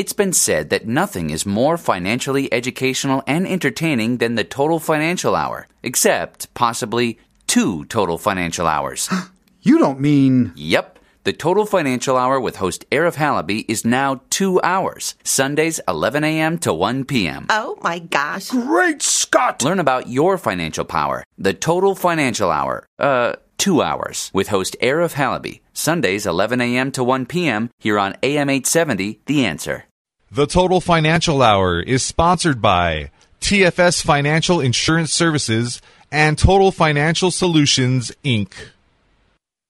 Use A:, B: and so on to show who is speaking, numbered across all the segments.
A: It's been said that nothing is more financially educational and entertaining than the Total Financial Hour, except possibly two Total Financial Hours.
B: You don't mean.
A: Yep. The Total Financial Hour with host Arif Halaby is now two hours, Sundays 11 a.m. to 1 p.m.
C: Oh my gosh.
B: Great Scott!
A: Learn about your financial power. The Total Financial Hour. Uh, two hours with host Arif Halaby, Sundays 11 a.m. to 1 p.m. here on AM 870, The Answer.
D: The Total Financial Hour is sponsored by TFS Financial Insurance Services and Total Financial Solutions, Inc.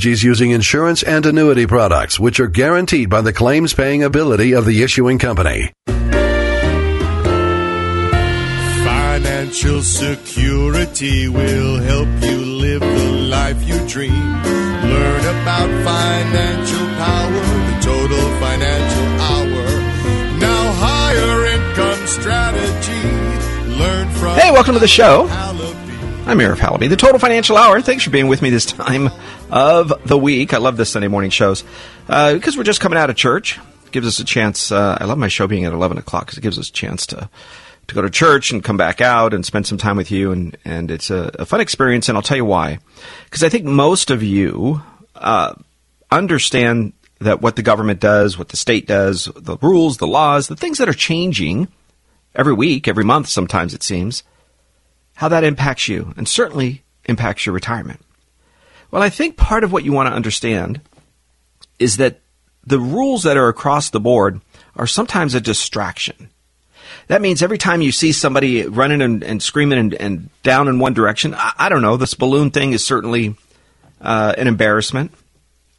E: using insurance and annuity products, which are guaranteed by the claims paying ability of the issuing company.
F: Financial security will help you live the life you dream. Learn about financial power, the total financial hour. Now, higher income strategy. Learn from.
G: Hey, welcome to the show. I'm Arif Halaby, the Total Financial Hour. Thanks for being with me this time of the week. I love the Sunday morning shows uh, because we're just coming out of church. gives us a chance. Uh, I love my show being at 11 o'clock because it gives us a chance to to go to church and come back out and spend some time with you. And, and it's a, a fun experience. And I'll tell you why. Because I think most of you uh, understand that what the government does, what the state does, the rules, the laws, the things that are changing every week, every month, sometimes it seems, how that impacts you and certainly impacts your retirement. Well, I think part of what you want to understand is that the rules that are across the board are sometimes a distraction. That means every time you see somebody running and, and screaming and, and, down in one direction, I, I, don't know, this balloon thing is certainly uh, an embarrassment.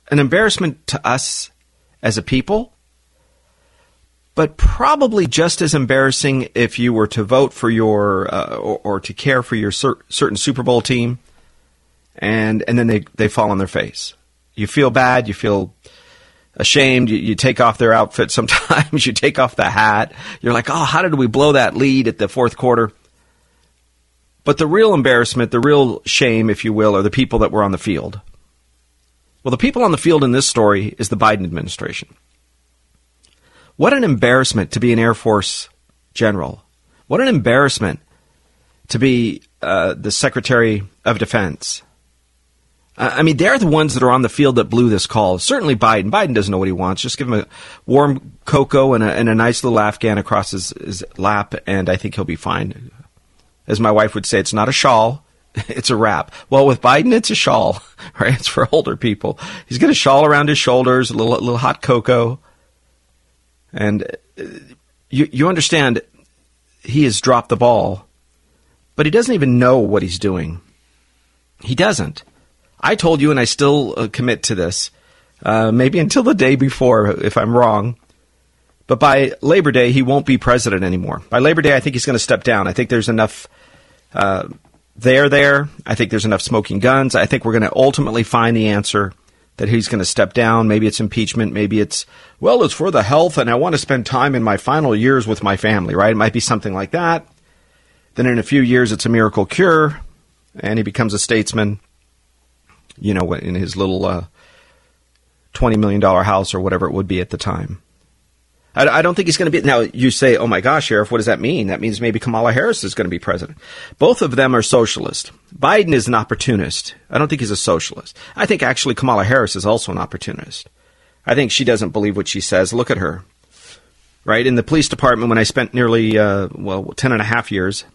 G: An embarrassment to us as a people, but probably just as embarrassing if you were to vote for your uh, or, or, to care for your cer- certain Super Bowl team and, and then they, they fall on their face. You feel bad, you feel ashamed. You, you, take off their outfit sometimes. you take off the hat. You're like, oh, how did we blow that lead at the fourth quarter? But the real embarrassment, the real shame, if you will, are the people that were on the field. Well, the people on the field in this story is the Biden administration. What an embarrassment to be an Air Force general. What an embarrassment to be uh, the Secretary of Defense. I mean, they're the ones that are on the field that blew this call. Certainly Biden. Biden doesn't know what he wants. Just give him a warm cocoa and a, and a nice little Afghan across his, his lap, and I think he'll be fine. As my wife would say, it's not a shawl, it's a wrap. Well, with Biden, it's a shawl, right? It's for older people. He's got a shawl around his shoulders, a little, a little hot cocoa. And uh, you, you understand, he has dropped the ball, but he doesn't even know what he's doing. He doesn't. I told you, and I still uh, commit to this, uh, maybe until the day before, if I'm wrong. But by Labor Day, he won't be president anymore. By Labor Day, I think he's going to step down. I think there's enough uh, there there. I think there's enough smoking guns. I think we're going to ultimately find the answer that he's going to step down. Maybe it's impeachment. Maybe it's, well, it's for the health, and I want to spend time in my final years with my family, right? It might be something like that. Then in a few years, it's a miracle cure, and he becomes a statesman you know, in his little uh, $20 million house or whatever it would be at the time. I, I don't think he's going to be. Now, you say, oh my gosh, Arif, what does that mean? That means maybe Kamala Harris is going to be president. Both of them are socialist. Biden is an opportunist. I don't think he's a socialist. I think actually Kamala Harris is also an opportunist. I think she doesn't believe what she says. Look at her. Right? In the police department, when I spent nearly, uh, well, 10 and a half years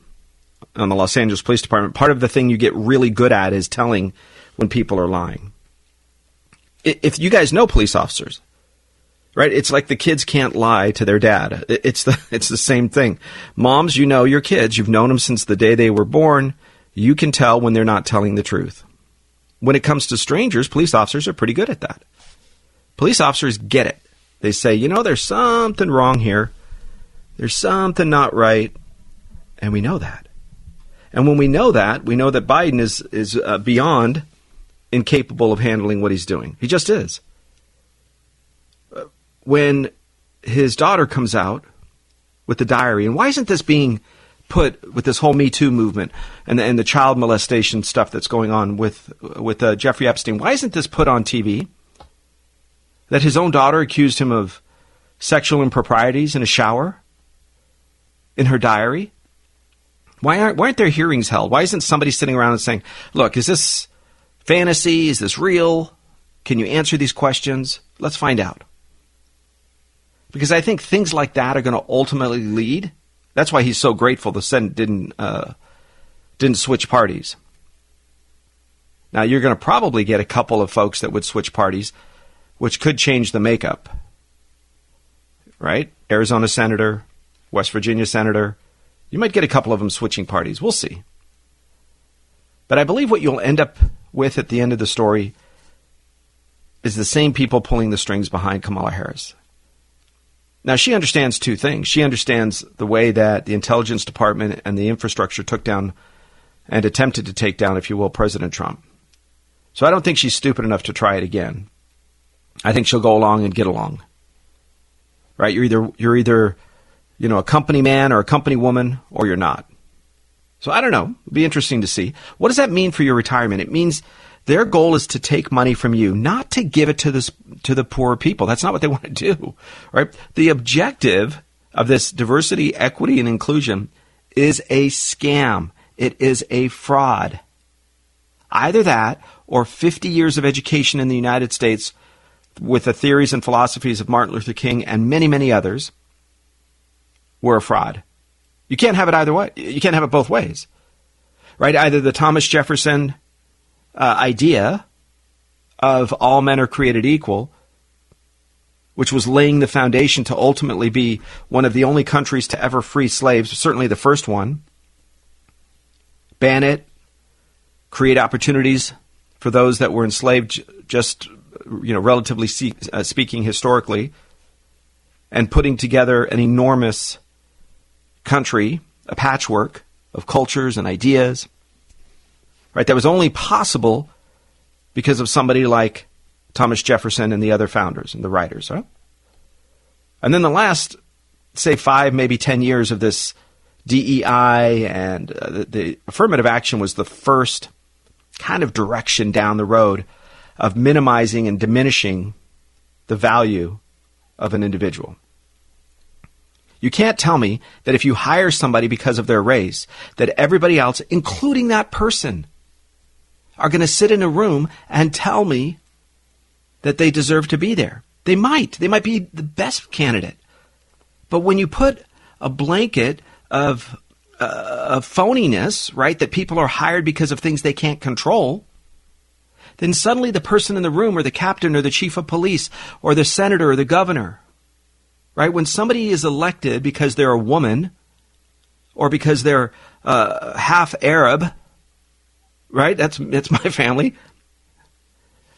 G: on the Los Angeles Police Department, part of the thing you get really good at is telling when people are lying. If you guys know police officers, right? It's like the kids can't lie to their dad. It's the it's the same thing. Moms, you know your kids. You've known them since the day they were born. You can tell when they're not telling the truth. When it comes to strangers, police officers are pretty good at that. Police officers get it. they say, you know, there's something wrong here. There's something not right. And we know that. And when we know that, we know that Biden is, is uh, beyond incapable of handling what he's doing. He just is. When his daughter comes out with the diary, and why isn't this being put with this whole Me Too movement and the, and the child molestation stuff that's going on with with uh, Jeffrey Epstein? Why isn't this put on TV? That his own daughter accused him of sexual improprieties in a shower in her diary. Why aren't why aren't there hearings held? Why isn't somebody sitting around and saying, "Look, is this fantasy? Is this real? Can you answer these questions? Let's find out." Because I think things like that are going to ultimately lead that's why he's so grateful the Senate didn't uh, didn't switch parties. Now you're going to probably get a couple of folks that would switch parties, which could change the makeup. Right? Arizona senator, West Virginia senator. You might get a couple of them switching parties. We'll see. But I believe what you'll end up with at the end of the story is the same people pulling the strings behind Kamala Harris. Now, she understands two things. She understands the way that the intelligence department and the infrastructure took down and attempted to take down, if you will, President Trump. So I don't think she's stupid enough to try it again. I think she'll go along and get along. Right? You're either you're either you know a company man or a company woman or you're not. So I don't know. It'll be interesting to see. What does that mean for your retirement? It means their goal is to take money from you, not to give it to the to the poor people. That's not what they want to do, right? The objective of this diversity, equity, and inclusion is a scam. It is a fraud. Either that or 50 years of education in the United States with the theories and philosophies of Martin Luther King and many, many others were a fraud. You can't have it either way. You can't have it both ways. Right? Either the Thomas Jefferson uh, idea of all men are created equal, which was laying the foundation to ultimately be one of the only countries to ever free slaves, certainly the first one. Ban it, create opportunities for those that were enslaved just, you know, relatively uh, speaking historically, and putting together an enormous country, a patchwork of cultures and ideas right? That was only possible because of somebody like Thomas Jefferson and the other founders and the writers, right? And then the last, say, five, maybe ten years of this DEI and uh, the, the affirmative action was the first kind of direction down the road of minimizing and diminishing the value of an individual. You can't tell me that if you hire somebody because of their race, that everybody else, including that person, are going to sit in a room and tell me that they deserve to be there. They might. They might be the best candidate. But when you put a blanket of, uh, of phoniness, right, that people are hired because of things they can't control, then suddenly the person in the room or the captain or the chief of police or the senator or the governor, right, when somebody is elected because they're a woman or because they're uh, half Arab right? That's that's my family.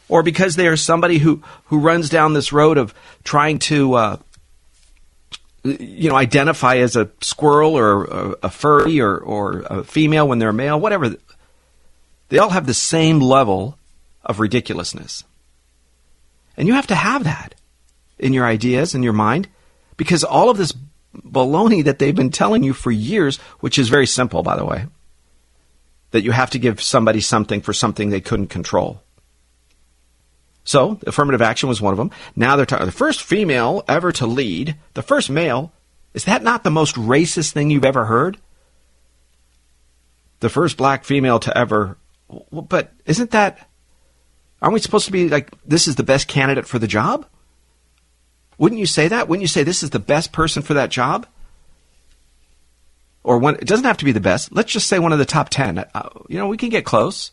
G: Or because they are somebody who who runs down this road of trying to. Uh, you know, identify as a squirrel or a, a furry or, or a female when they're a male, whatever. They all have the same level of ridiculousness. And you have to have that in your ideas, in your mind, because all of this baloney that they've been telling you for years, which is very simple, by the way, that you have to give somebody something for something they couldn't control. So, affirmative action was one of them. Now they're talking the first female ever to lead, the first male. Is that not the most racist thing you've ever heard? The first black female to ever. But isn't that. Aren't we supposed to be like, this is the best candidate for the job? Wouldn't you say that? Wouldn't you say this is the best person for that job? Or one, it doesn't have to be the best. Let's just say one of the top 10. Uh, you know, we can get close.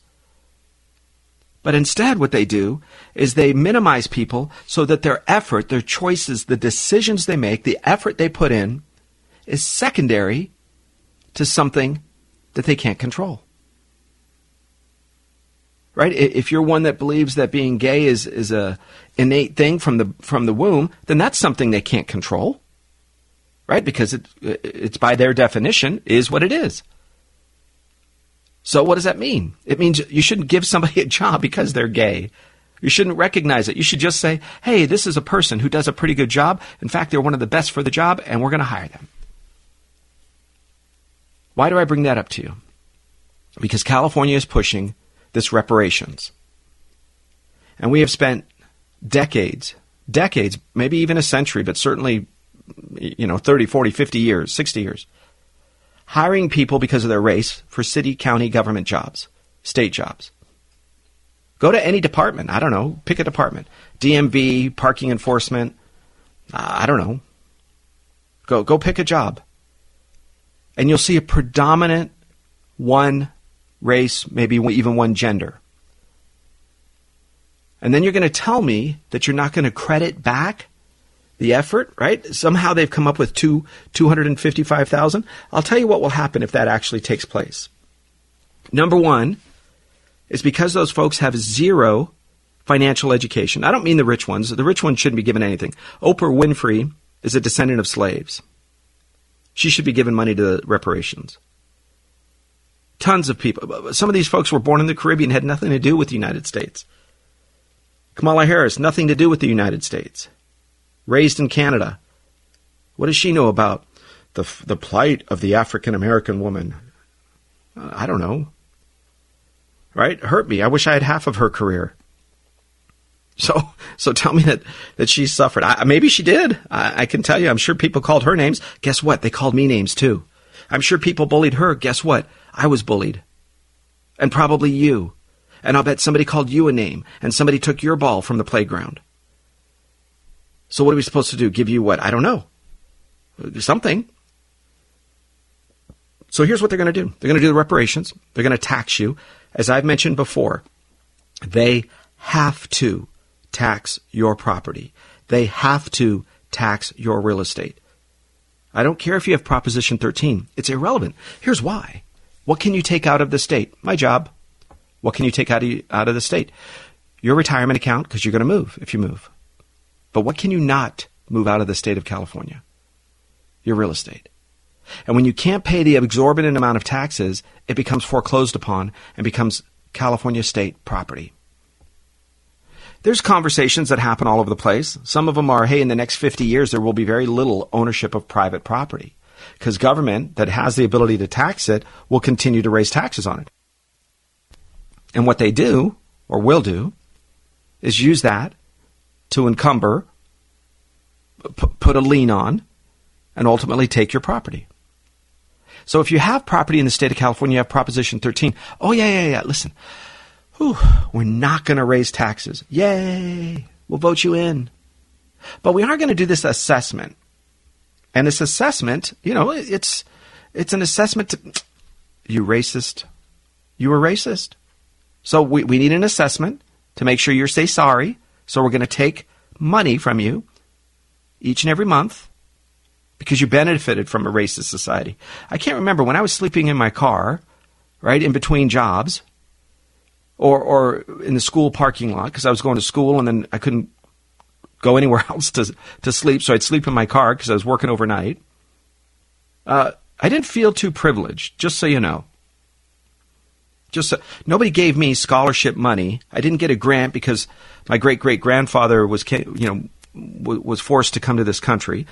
G: But instead, what they do is they minimize people so that their effort, their choices, the decisions they make, the effort they put in is secondary to something that they can't control. right? If you're one that believes that being gay is, is a innate thing from the, from the womb, then that's something they can't control, right? Because it, it's by their definition is what it is. So what does that mean? It means you shouldn't give somebody a job because they're gay. You shouldn't recognize it. You should just say, hey, this is a person who does a pretty good job. In fact, they're one of the best for the job, and we're going to hire them. Why do I bring that up to you? Because California is pushing this reparations. And we have spent decades, decades, maybe even a century, but certainly, you know, 30, 40, 50 years, 60 years, hiring people because of their race for city, county government jobs, state jobs. Go to any department. I don't know. Pick a department. DMV, parking enforcement. Uh, I don't know. Go, go pick a job. And you'll see a predominant one race, maybe even one gender. And then you're going to tell me that you're not going to credit back the effort, right? Somehow they've come up with two, 255,000. I'll tell you what will happen if that actually takes place. Number one is because those folks have zero financial education. I don't mean the rich ones. The rich ones shouldn't be given anything. Oprah Winfrey is a descendant of slaves. She should be given money to reparations. Tons of people. Some of these folks were born in the Caribbean, had nothing to do with the United States. Kamala Harris, nothing to do with the United States. Raised in Canada. What does she know about the, the plight of the African American woman? Uh, I don't know. Right? Hurt me. I wish I had half of her career. So, so tell me that, that she suffered. I, maybe she did. I, I can tell you, I'm sure people called her names. Guess what? They called me names too. I'm sure people bullied her. Guess what? I was bullied. And probably you. And I'll bet somebody called you a name and somebody took your ball from the playground. So what are we supposed to do? Give you what? I don't know. Something. So here's what they're going to do. They're going to do the reparations. They're going to tax you. As I've mentioned before, they have to tax your property. They have to tax your real estate. I don't care if you have Proposition 13. It's irrelevant. Here's why. What can you take out of the state? My job. What can you take out of, out of the state? Your retirement account, because you're going to move if you move. But what can you not move out of the state of California? Your real estate. And when you can't pay the exorbitant amount of taxes, it becomes foreclosed upon and becomes California state property. There's conversations that happen all over the place. Some of them are, hey, in the next 50 years, there will be very little ownership of private property because government that has the ability to tax it will continue to raise taxes on it. And what they do, or will do, is use that to encumber, p- put a lien on, and ultimately take your property. So if you have property in the state of California, you have Proposition 13. Oh, yeah, yeah, yeah. Listen, Whew, we're not going to raise taxes. Yay! We'll vote you in. But we are going to do this assessment. And this assessment, you know, it's it's an assessment to you racist. You were racist. So we, we need an assessment to make sure you say sorry. So we're going to take money from you each and every month because you benefited from a racist society. I can't remember when I was sleeping in my car, right, in between jobs, or, or in the school parking lot because I was going to school and then I couldn't go anywhere else to, to sleep. So I'd sleep in my car because I was working overnight. Uh, I didn't feel too privileged, just so you know. Just so, nobody gave me scholarship money. I didn't get a grant because my great great grandfather was you know was forced to come to this country.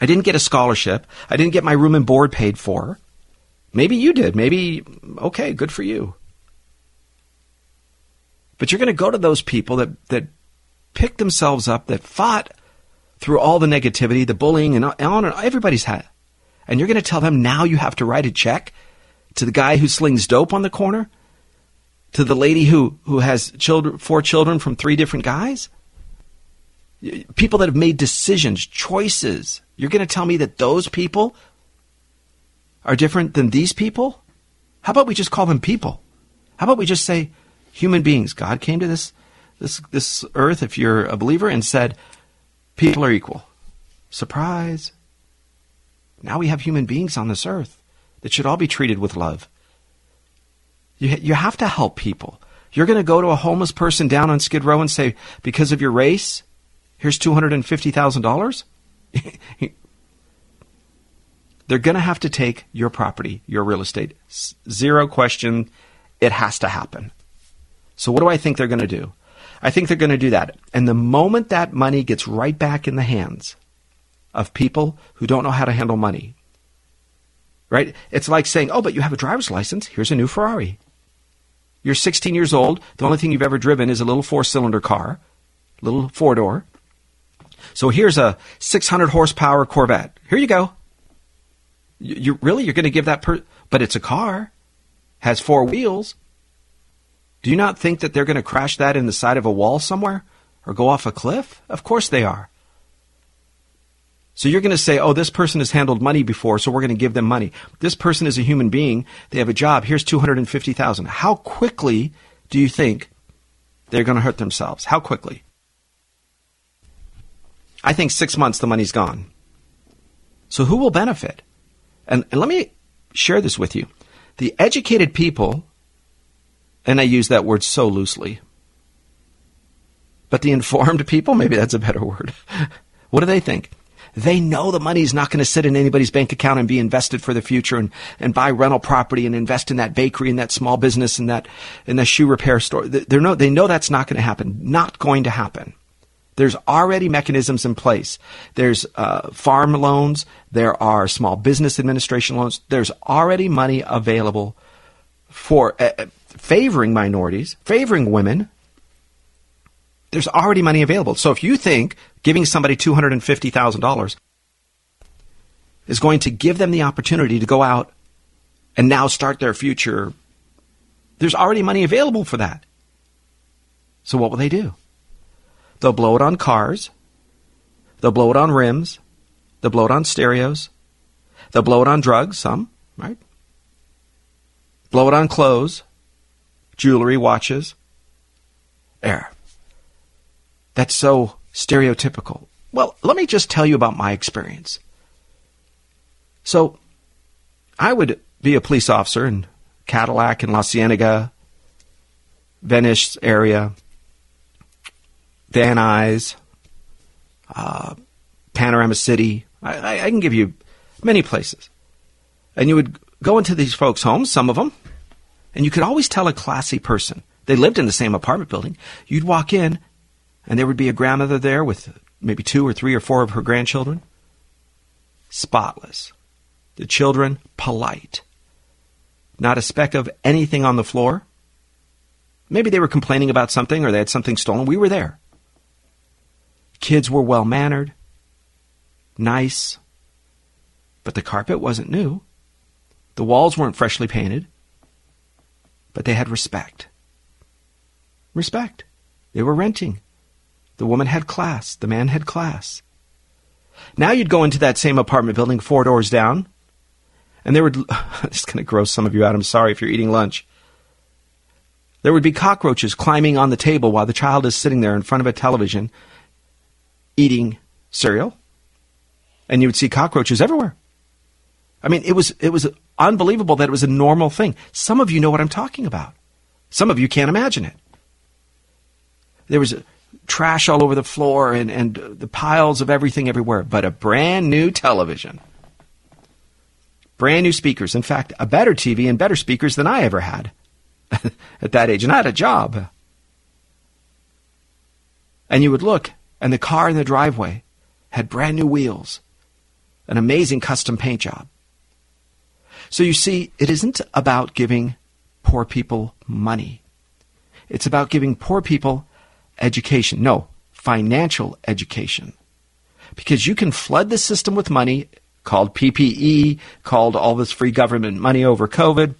G: I didn't get a scholarship. I didn't get my room and board paid for. Maybe you did. Maybe okay, good for you. But you're going to go to those people that, that picked themselves up, that fought through all the negativity, the bullying, and on and everybody's had. And you're going to tell them now you have to write a check to the guy who slings dope on the corner, to the lady who, who has children, four children from three different guys? People that have made decisions, choices. You're going to tell me that those people are different than these people? How about we just call them people? How about we just say, human beings. God came to this this this earth, if you're a believer, and said, people are equal. Surprise. Now we have human beings on this earth that should all be treated with love. You, you have to help people. You're going to go to a homeless person down on Skid Row and say, because of your race, here's $250,000? They're going to have to take your property, your real estate. Zero question. It has to happen. So, what do I think they're going to do? I think they're going to do that. And the moment that money gets right back in the hands of people who don't know how to handle money, right? It's like saying, oh, but you have a driver's license. Here's a new Ferrari. You're 16 years old. The only thing you've ever driven is a little four cylinder car, little four door. So here's a 600 horsepower Corvette. Here you go. You, you really you're going to give that per, but it's a car, has four wheels. Do you not think that they're going to crash that in the side of a wall somewhere or go off a cliff? Of course they are. So you're going to say, oh, this person has handled money before, so we're going to give them money. This person is a human being. They have a job. Here's 250,000. How quickly do you think they're going to hurt themselves? How quickly? I think six months the money's gone. So who will benefit? And, and let me share this with you. The educated people, and I use that word so loosely, but the informed people, maybe that's a better word. what do they think? They know the money is not going to sit in anybody's bank account and be invested for the future and, and buy rental property and invest in that bakery and that small business and that, in that shoe repair store. They're no, they know that's not going to happen. Not going to happen. There's already mechanisms in place. There's uh, farm loans. There are small business administration loans. There's already money available for uh, uh favoring minorities, favoring women, there's already money available. So if you think giving somebody $250,000 is going to give them the opportunity to go out and now start their future, there's already money available for that. So what will they do? They'll blow it on cars. They'll blow it on rims. They'll blow it on stereos. They'll blow it on drugs, some, right? Blow it on clothes, jewelry, watches, air. That's so stereotypical. Well, let me just tell you about my experience. So, I would be a police officer in Cadillac and La Cienega, Venice area, Van Nuys, uh, Panorama City. I, I, can give you many places. And you would go into these folks' homes, some of them, and you could always tell a classy person. They lived in the same apartment building. You'd walk in, and there would be a grandmother there with maybe two or three or four of her grandchildren. Spotless. The children polite. Not a speck of anything on the floor. Maybe they were complaining about something or they had something stolen. We were there. Kids were well mannered, nice, but the carpet wasn't new. The walls weren't freshly painted, but they had respect. Respect. They were renting. The woman had class. The man had class. Now you'd go into that same apartment building four doors down, and there would. It's going to gross some of you out. I'm sorry if you're eating lunch. There would be cockroaches climbing on the table while the child is sitting there in front of a television eating cereal, and you would see cockroaches everywhere. I mean, it was it was unbelievable that it was a normal thing. Some of you know what I'm talking about. Some of you can't imagine it. There was a, trash all over the floor and, and the piles of everything everywhere, but a brand new television. Brand new speakers. In fact, a better TV and better speakers than I ever had at that age. And I had a job. And you would look, and the car in the driveway had brand new wheels, an amazing custom paint job. So you see, it isn't about giving poor people money. It's about giving poor people education. No, financial education. Because you can flood the system with money called PPE, called all this free government money over COVID,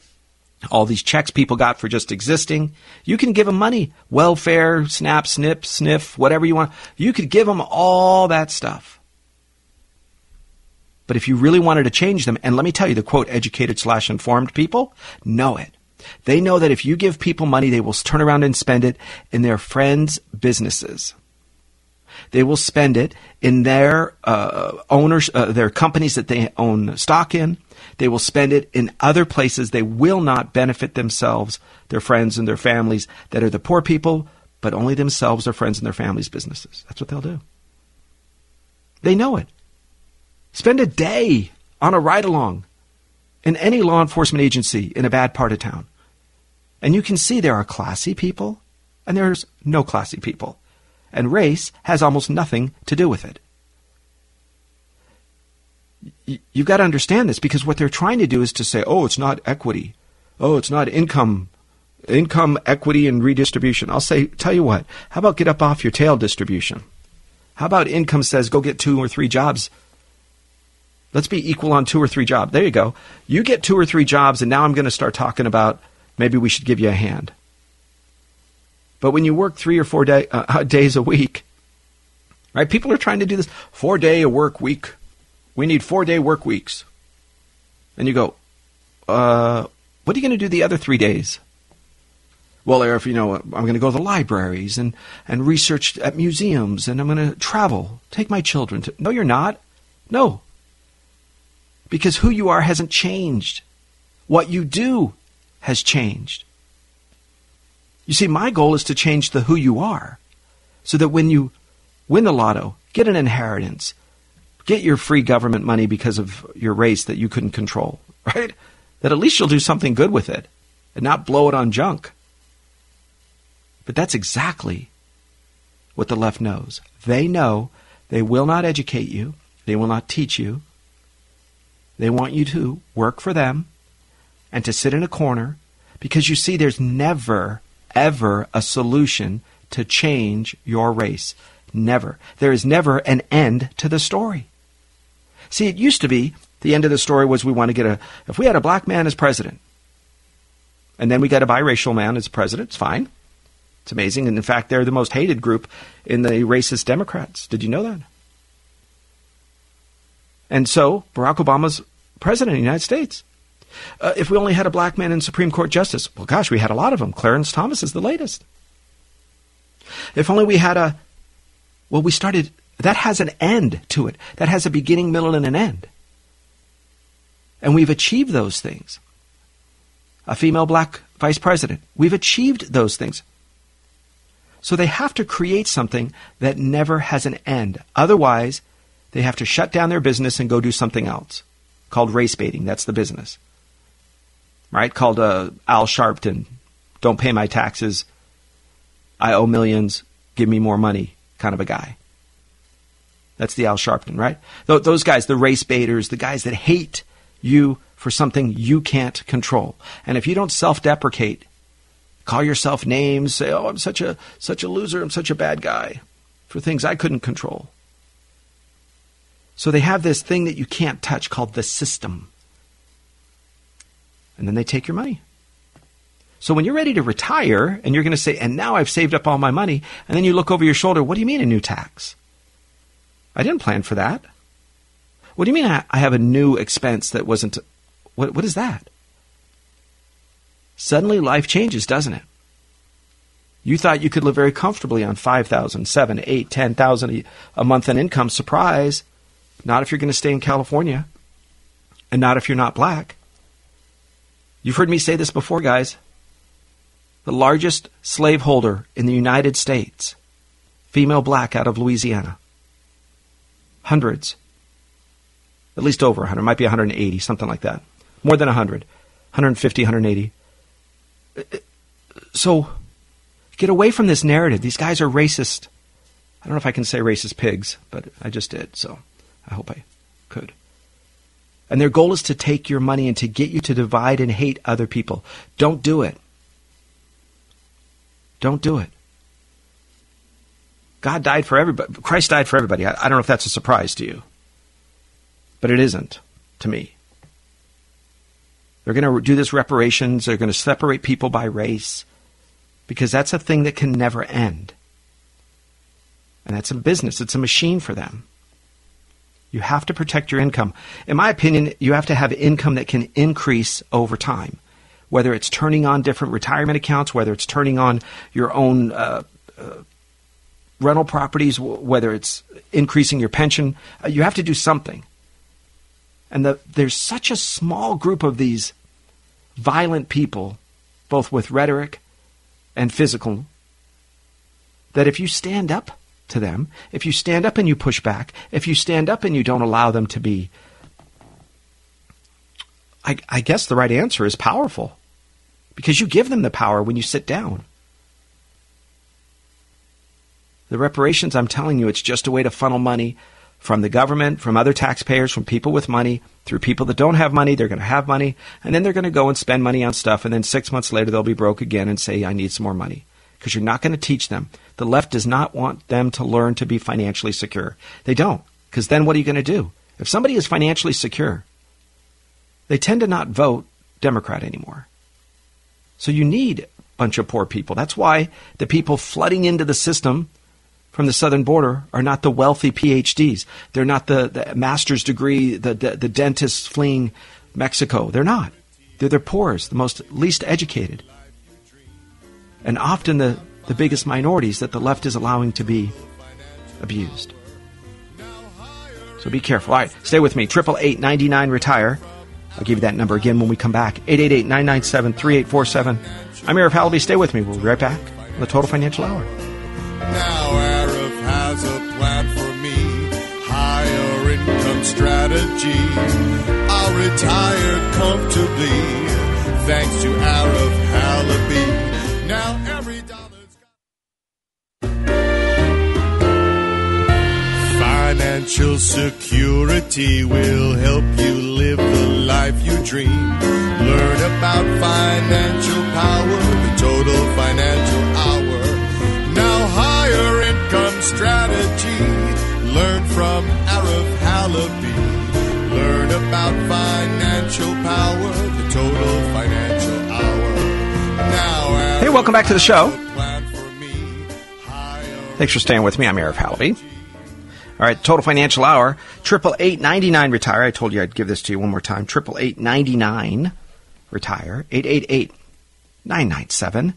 G: all these checks people got for just existing. You can give them money, welfare, SNAP, SNP, SNF, whatever you want. You could give them all that stuff. But if you really wanted to change them, and let me tell you, the quote, educated slash informed people know it. They know that if you give people money, they will turn around and spend it in their friends' businesses. They will spend it in their uh, owners, uh, their companies that they own stock in. They will spend it in other places. They will not benefit themselves, their friends, and their families that are the poor people, but only themselves, their friends, and their families' businesses. That's what they'll do. They know it. Spend a day on a ride along in any law enforcement agency in a bad part of town. And you can see there are classy people and there's no classy people. And race has almost nothing to do with it. You've got to understand this because what they're trying to do is to say, oh, it's not equity. Oh, it's not income, income equity and redistribution. I'll say, tell you what, how about get up off your tail distribution? How about income says go get two or three jobs? Let's be equal on two or three jobs. There you go. You get two or three jobs, and now I'm going to start talking about maybe we should give you a hand. But when you work three or four day, uh, days a week, right? People are trying to do this four day a work week. We need four day work weeks. And you go, uh, what are you going to do the other three days? Well, if you know, I'm going to go to the libraries and, and research at museums and I'm going to travel, take my children to. No, you're not. No. Because who you are hasn't changed. What you do has changed. You see, my goal is to change the who you are so that when you win the lotto, get an inheritance, get your free government money because of your race that you couldn't control, right? That at least you'll do something good with it and not blow it on junk. But that's exactly what the left knows. They know they will not educate you, they will not teach you. They want you to work for them and to sit in a corner because you see, there's never ever a solution to change your race. Never. There is never an end to the story. See, it used to be the end of the story was we want to get a, if we had a black man as president, and then we got a biracial man as president, it's fine. It's amazing. And in fact, they're the most hated group in the racist Democrats. Did you know that? And so Barack Obama's president of the United States. Uh, if we only had a black man in Supreme Court justice, well, gosh, we had a lot of them. Clarence Thomas is the latest. If only we had a, well, we started, that has an end to it. That has a beginning, middle, and an end. And we've achieved those things. A female black vice president. We've achieved those things. So they have to create something that never has an end. Otherwise, they have to shut down their business and go do something else called race baiting. That's the business right? Called uh, Al Sharpton. Don't pay my taxes. I owe millions. Give me more money, kind of a guy. That's the Al Sharpton, right? Th- those guys, the race baiters, the guys that hate you for something you can't control. And if you don't self-deprecate, call yourself names, say, "Oh, I'm such a such a loser. I'm such a bad guy," for things I couldn't control. So they have this thing that you can't touch called the system and then they take your money. So when you're ready to retire and you're going to say, and now I've saved up all my money, and then you look over your shoulder, what do you mean a new tax? I didn't plan for that. What do you mean I have a new expense that wasn't, what, what is that? Suddenly life changes, doesn't it? You thought you could live very comfortably on 5,000, 7, 8, 10,000 a month in income. Surprise. Not if you're going to stay in California and not if you're not black. You've heard me say this before, guys. The largest slaveholder in the United States, female black out of Louisiana. Hundreds. At least over 100. Might be 180, something like that. More than 100. 150, 180. So, get away from this narrative. These guys are racist. I don't know if I can say racist pigs, but I just did, so I hope I could. And their goal is to take your money and to get you to divide and hate other people. Don't do it. Don't do it. God died for everybody. Christ died for everybody. I, I don't know if that's a surprise to you, but it isn't to me. They're going to do this reparations. They're going to separate people by race because that's a thing that can never end. And that's a business. It's a machine for them. You have to protect your income. In my opinion, you have to have income that can increase over time. Whether it's turning on different retirement accounts, whether it's turning on your own uh, uh, rental properties, whether it's increasing your pension, uh, you have to do something. And the, there's such a small group of these violent people, both with rhetoric and physical, that if you stand up to them, if you stand up and you push back, if you stand up and you don't allow them to be, I, I guess the right answer is powerful. Because you give them the power when you sit down. The reparations, I'm telling you, it's just a way to funnel money from the government, from other taxpayers, from people with money, through people that don't have money. They're going to have money, and then they're going to go and spend money on stuff, and then six months later they'll be broke again and say, I need some more money. Because you're not going to teach them. The left does not want them to learn to be financially secure. They don't. Because then what are you going to do? If somebody is financially secure, they tend to not vote Democrat anymore. So you need a bunch of poor people. That's why the people flooding into the system from the southern border are not the wealthy PhDs. They're not the, the master's degree, the, the, the dentists fleeing Mexico. They're not. They're the poorest, the most least educated. And often the, the biggest minorities that the left is allowing to be abused. So be careful. All right, stay with me. Triple eight ninety nine retire. I'll give you that number again when we come back. 888-997-3847. I'm Arif Halaby. Stay with me. We'll be right back on the Total Financial Hour.
F: Now Arif has a plan for me. Higher income strategy. I'll retire comfortably. Thanks to Arif Financial security will help you live the life you dream. Learn about financial power, the total financial hour. Now higher income strategy. Learn from Arif Halaby. Learn about financial power, the total financial hour. Now
G: Hey, welcome back to the show.
F: Plan for me. Higher
G: Thanks for staying with me. I'm Arif Halaby. All right, Total Financial Hour, triple eight ninety nine retire. I told you I'd give this to you one more time. Triple eight ninety nine retire. Eight eight eight nine nine seven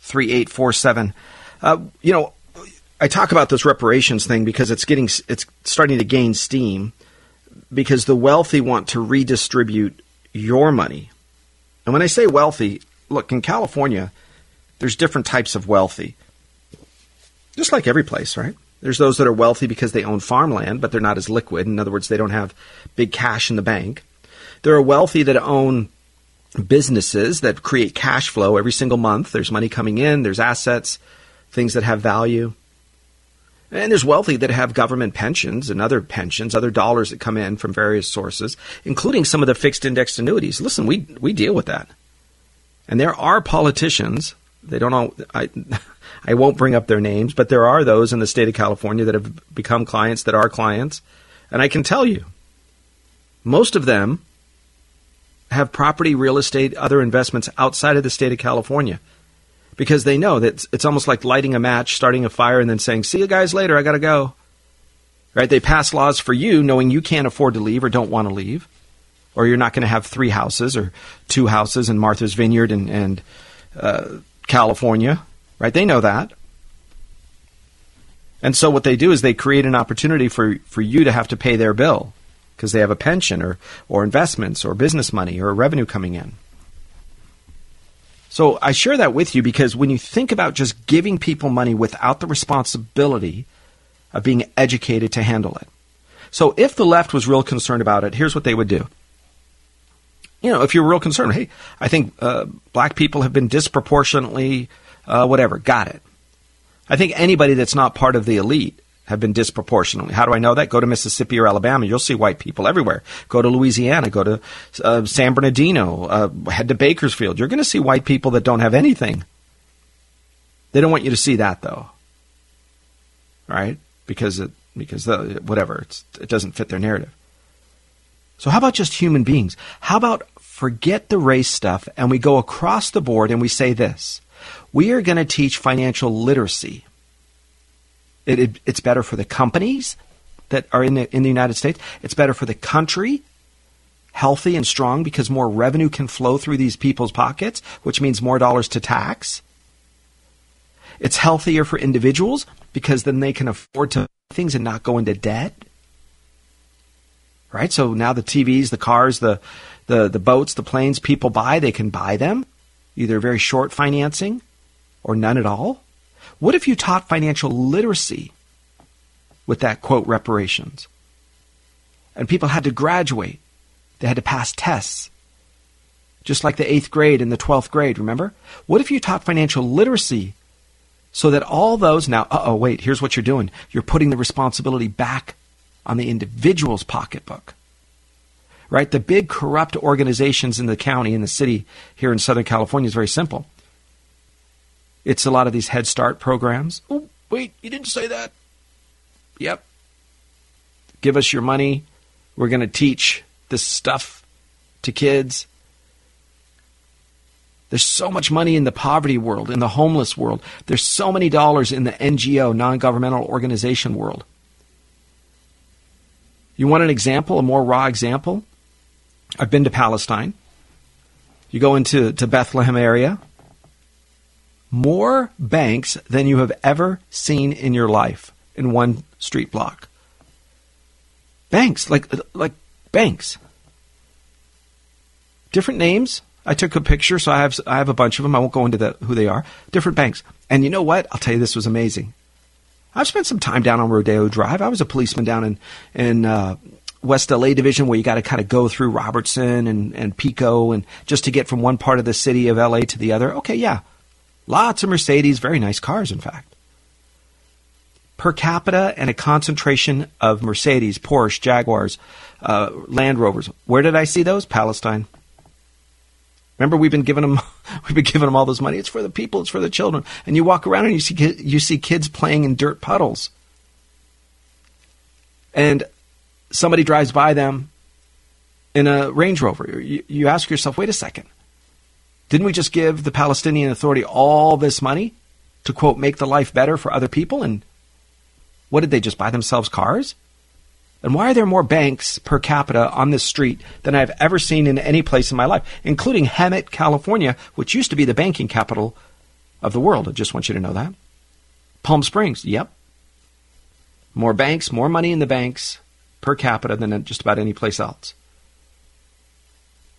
G: three eight four seven. Uh, you know, I talk about this reparations thing because it's getting it's starting to gain steam because the wealthy want to redistribute your money. And when I say wealthy, look in California, there's different types of wealthy just like every place, right? There's those that are wealthy because they own farmland, but they're not as liquid. In other words, they don't have big cash in the bank. There are wealthy that own businesses that create cash flow every single month. There's money coming in, there's assets, things that have value. And there's wealthy that have government pensions and other pensions, other dollars that come in from various sources, including some of the fixed indexed annuities. Listen, we, we deal with that. And there are politicians, they don't all, I, I won't bring up their names, but there are those in the state of California that have become clients that are clients. And I can tell you, most of them have property, real estate, other investments outside of the state of California because they know that it's, almost like lighting a match, starting a fire, and then saying, See you guys later, I got to go. Right? They pass laws for you knowing you can't afford to leave or don't want to leave, or you're not going to have three houses or two houses in Martha's Vineyard and, and uh, California. Right? They know that. And so what they do is they create an opportunity for, for you to have to pay their bill because they have a pension or, or investments or business money or revenue coming in. So I share that with you because when you think about just giving people money without the responsibility of being educated to handle it. So if the left was real concerned about it, here's what they would do. You know, if you're real concerned, hey, I think uh, black people have been disproportionately, uh, whatever, got it. I think anybody that's not part of the elite have been disproportionately. How do I know that? Go to Mississippi or Alabama. You'll see white people everywhere. Go to Louisiana. Go to uh, San Bernardino. Uh, head to Bakersfield. You're going to see white people that don't have anything. They don't want you to see that though, right? Because it because the, whatever it doesn't fit their narrative. So how about just human beings? How about forget the race stuff and we go across the board and we say this: we are going to teach financial literacy. It, it, it's better for the companies that are in the, in the United States. It's better for the country, healthy and strong, because more revenue can flow through these people's pockets, which means more dollars to tax. It's healthier for individuals because then they can afford to buy things and not go into debt. Right? So now the TVs, the cars, the, the, the boats, the planes people buy, they can buy them, either very short financing or none at all. What if you taught financial literacy with that quote reparations? And people had to graduate. They had to pass tests. Just like the eighth grade and the 12th grade, remember? What if you taught financial literacy so that all those now, uh oh, wait, here's what you're doing. You're putting the responsibility back on the individual's pocketbook. Right? The big corrupt organizations in the county, in the city here in Southern California is very simple. It's a lot of these Head Start programs. Oh, wait, you didn't say that. Yep. Give us your money. We're going to teach this stuff to kids. There's so much money in the poverty world, in the homeless world. There's so many dollars in the NGO, non governmental organization world. You want an example, a more raw example? I've been to Palestine. You go into to Bethlehem area. More banks than you have ever seen in your life in one street block. Banks, like like banks. Different names, I took a picture, so I have I have a bunch of them. I won't go into the, who they are. Different banks, and you know what? I'll tell you, this was amazing. I've spent some time down on Rodeo Drive. I was a policeman down in in uh, West LA division where you got to kind of go through Robertson and and Pico and just to get from one part of the city of LA to the other. Okay, yeah, lots of Mercedes, very nice cars, in fact. Per capita and a concentration of Mercedes, Porsche, Jaguars, uh, Land Rovers. Where did I see those? Palestine. Remember, we've been giving them, we've been giving them all this money. It's for the people. It's for the children. And you walk around and you see you see kids playing in dirt puddles. And somebody drives by them in a Range Rover. You, you ask yourself, wait a second. Didn't we just give the Palestinian Authority all this money to quote make the life better for other people? And what did they just buy themselves cars? And why are there more banks per capita on this street than I've ever seen in any place in my life, including Hemet, California, which used to be the banking capital of the world? I just want you to know that. Palm Springs, yep. More banks, more money in the banks per capita than just about any place else.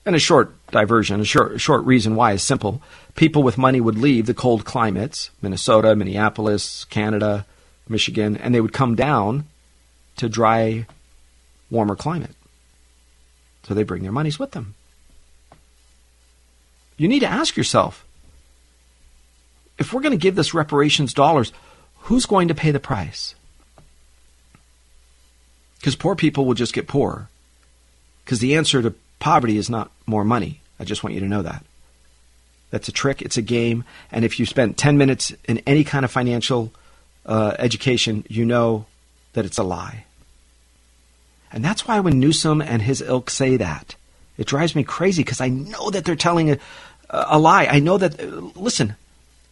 G: And a short diversion, a short, short reason why is simple. People with money would leave the cold climates, Minnesota, Minneapolis, Canada, Michigan, and they would come down to dry, warmer climate. So they bring their monies with them. You need to ask yourself if we're going to give this reparations dollars, who's going to pay the price? Because poor people will just get poorer. Because the answer to poverty is not more money. I just want you to know that. That's a trick, it's a game, and if you spend 10 minutes in any kind of financial uh, education, you know that it's a lie. And that's why when Newsom and his ilk say that, it drives me crazy because I know that they're telling a, a, lie. I know that. listen,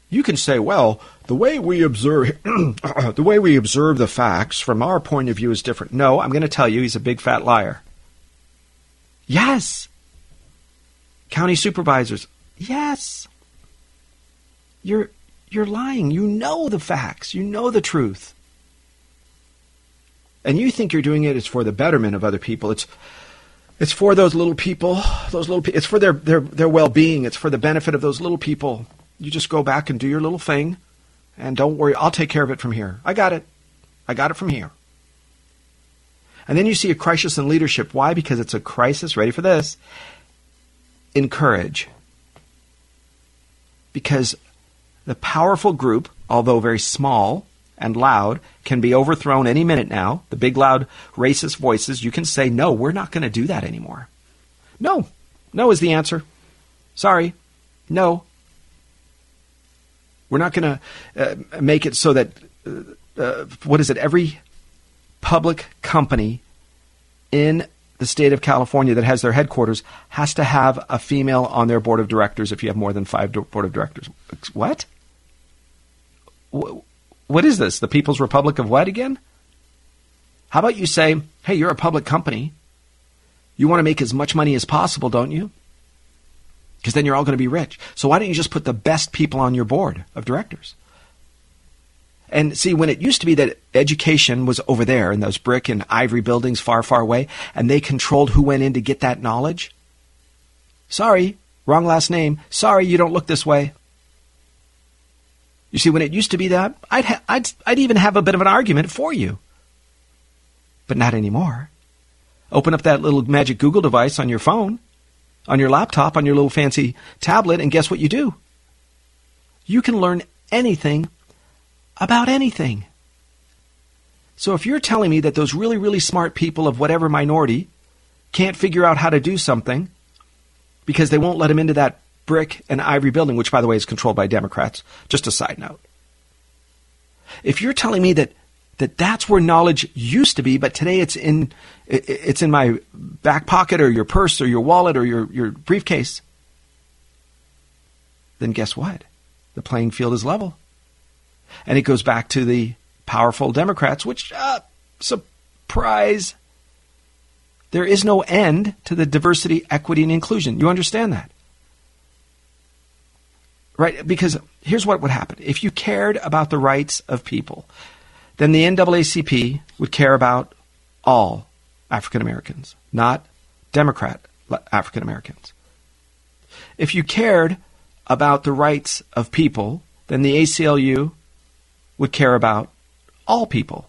G: you can say, well, the way we observe the way we observe the facts from our point of view is different. No, I'm going to tell you, he's a big fat liar. Yes. County supervisors. Yes. You're you're lying. You know the facts. You know the truth and you think you're doing it is for the betterment of other people. It's it's for those little people, those little it's for their their their well-being. It's for the benefit of those little people. You just go back and do your little thing and don't worry, I'll take care of it from here. I got it. I got it from here. And then you see a crisis in leadership. Why? Because it's a crisis, ready for this, Encourage. Because the powerful group, although very small, and loud can be overthrown any minute now. The big, loud, racist voices, you can say, no, we're not going to do that anymore. No. No is the answer. Sorry. No. We're not going to uh, make it so that, uh, uh, what is it, every public company in the state of California that has their headquarters has to have a female on their board of directors if you have more than five board of directors. What? what is this? The People's Republic of what again? How about you say, hey, you're a public company. You want to make as much money as possible, don't you? Because then you're all going to be rich. So why don't you just put the best people on your board of directors? And see, when it used to be that education was over there in those brick and ivory buildings far, far away, and they controlled who went in to get that knowledge. Sorry, wrong last name. Sorry, you don't look this way. You see, when it used to be that, I'd, ha- I'd, I'd even have a bit of an argument for you. But not anymore. Open up that little magic Google device on your phone, on your laptop, on your little fancy tablet, and guess what you do? You can learn anything about anything. So if you're telling me that those really, really smart people of whatever minority can't figure out how to do something because they won't let them into that brick and ivory building, which by the way is controlled by Democrats, just a side note. If you're telling me that that that's where knowledge used to be, but today it's in it's in my back pocket or your purse or your wallet or your, your briefcase, then guess what? The playing field is level. And it goes back to the powerful Democrats, which, uh, surprise, there is no end to the diversity, equity, and inclusion. You understand that? Right? Because here's what would happen. If you cared about the rights of people, then the NAACP would care about all African Americans, not Democrat African Americans. If you cared about the rights of people, then the ACLU would care about all people,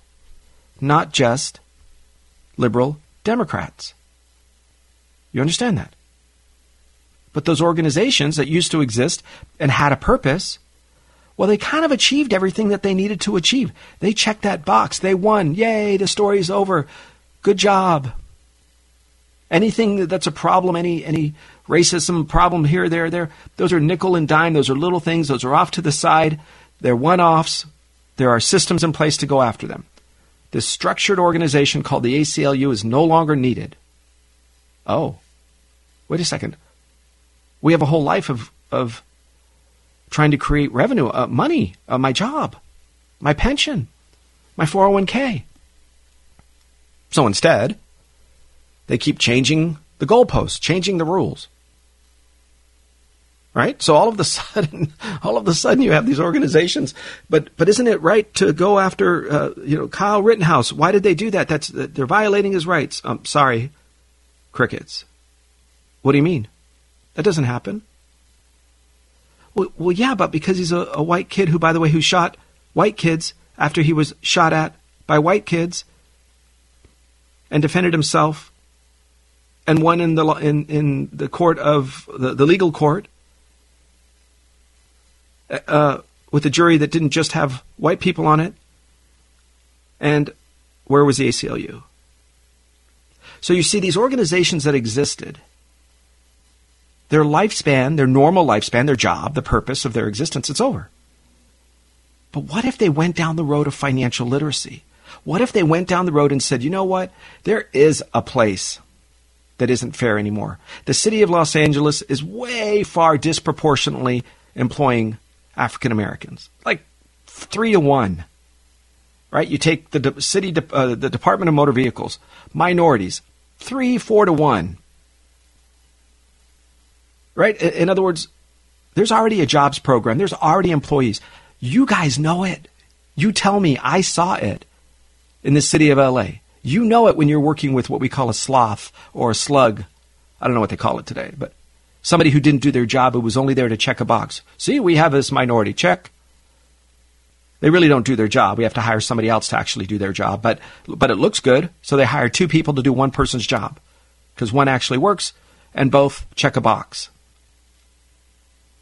G: not just liberal Democrats. You understand that? But those organizations that used to exist and had a purpose, well, they kind of achieved everything that they needed to achieve. They checked that box. They won. Yay, the story's over. Good job. Anything that's a problem, any any racism problem here, there, there, those are nickel and dime. Those are little things. Those are off to the side. They're one-offs. There are systems in place to go after them. This structured organization called the ACLU is no longer needed. Oh, wait a second. We have a whole life of, of trying to create revenue, uh, money, uh, my job, my pension, my 401k. So instead, they keep changing the goalposts, changing the rules right? So all of the sudden, all of the sudden, you have these organizations. But but isn't it right to go after uh, you know Kyle Rittenhouse? Why did they do that? That's they're violating his rights. I'm um, sorry, crickets. What do you mean? That doesn't happen. Well, well yeah, but because he's a, a white kid who, by the way, who shot white kids after he was shot at by white kids and defended himself and won in the in, in the court of the, the legal court uh, with a jury that didn't just have white people on it? And where was the ACLU? So you see, these organizations that existed, their lifespan, their normal lifespan, their job, the purpose of their existence, it's over. But what if they went down the road of financial literacy? What if they went down the road and said, you know what? There is a place that isn't fair anymore. The city of Los Angeles is way far disproportionately employing African Americans, like three to one. Right? You take the city, uh, the Department of Motor Vehicles, minorities, three, four to one. Right? In other words, there's already a jobs program. There's already employees. You guys know it. You tell me I saw it in the city of LA. You know it when you're working with what we call a sloth or a slug. I don't know what they call it today, but Somebody who didn't do their job, who was only there to check a box. See, we have this minority check. They really don't do their job. We have to hire somebody else to actually do their job. But, but it looks good, so they hire two people to do one person's job. Because one actually works, and both check a box.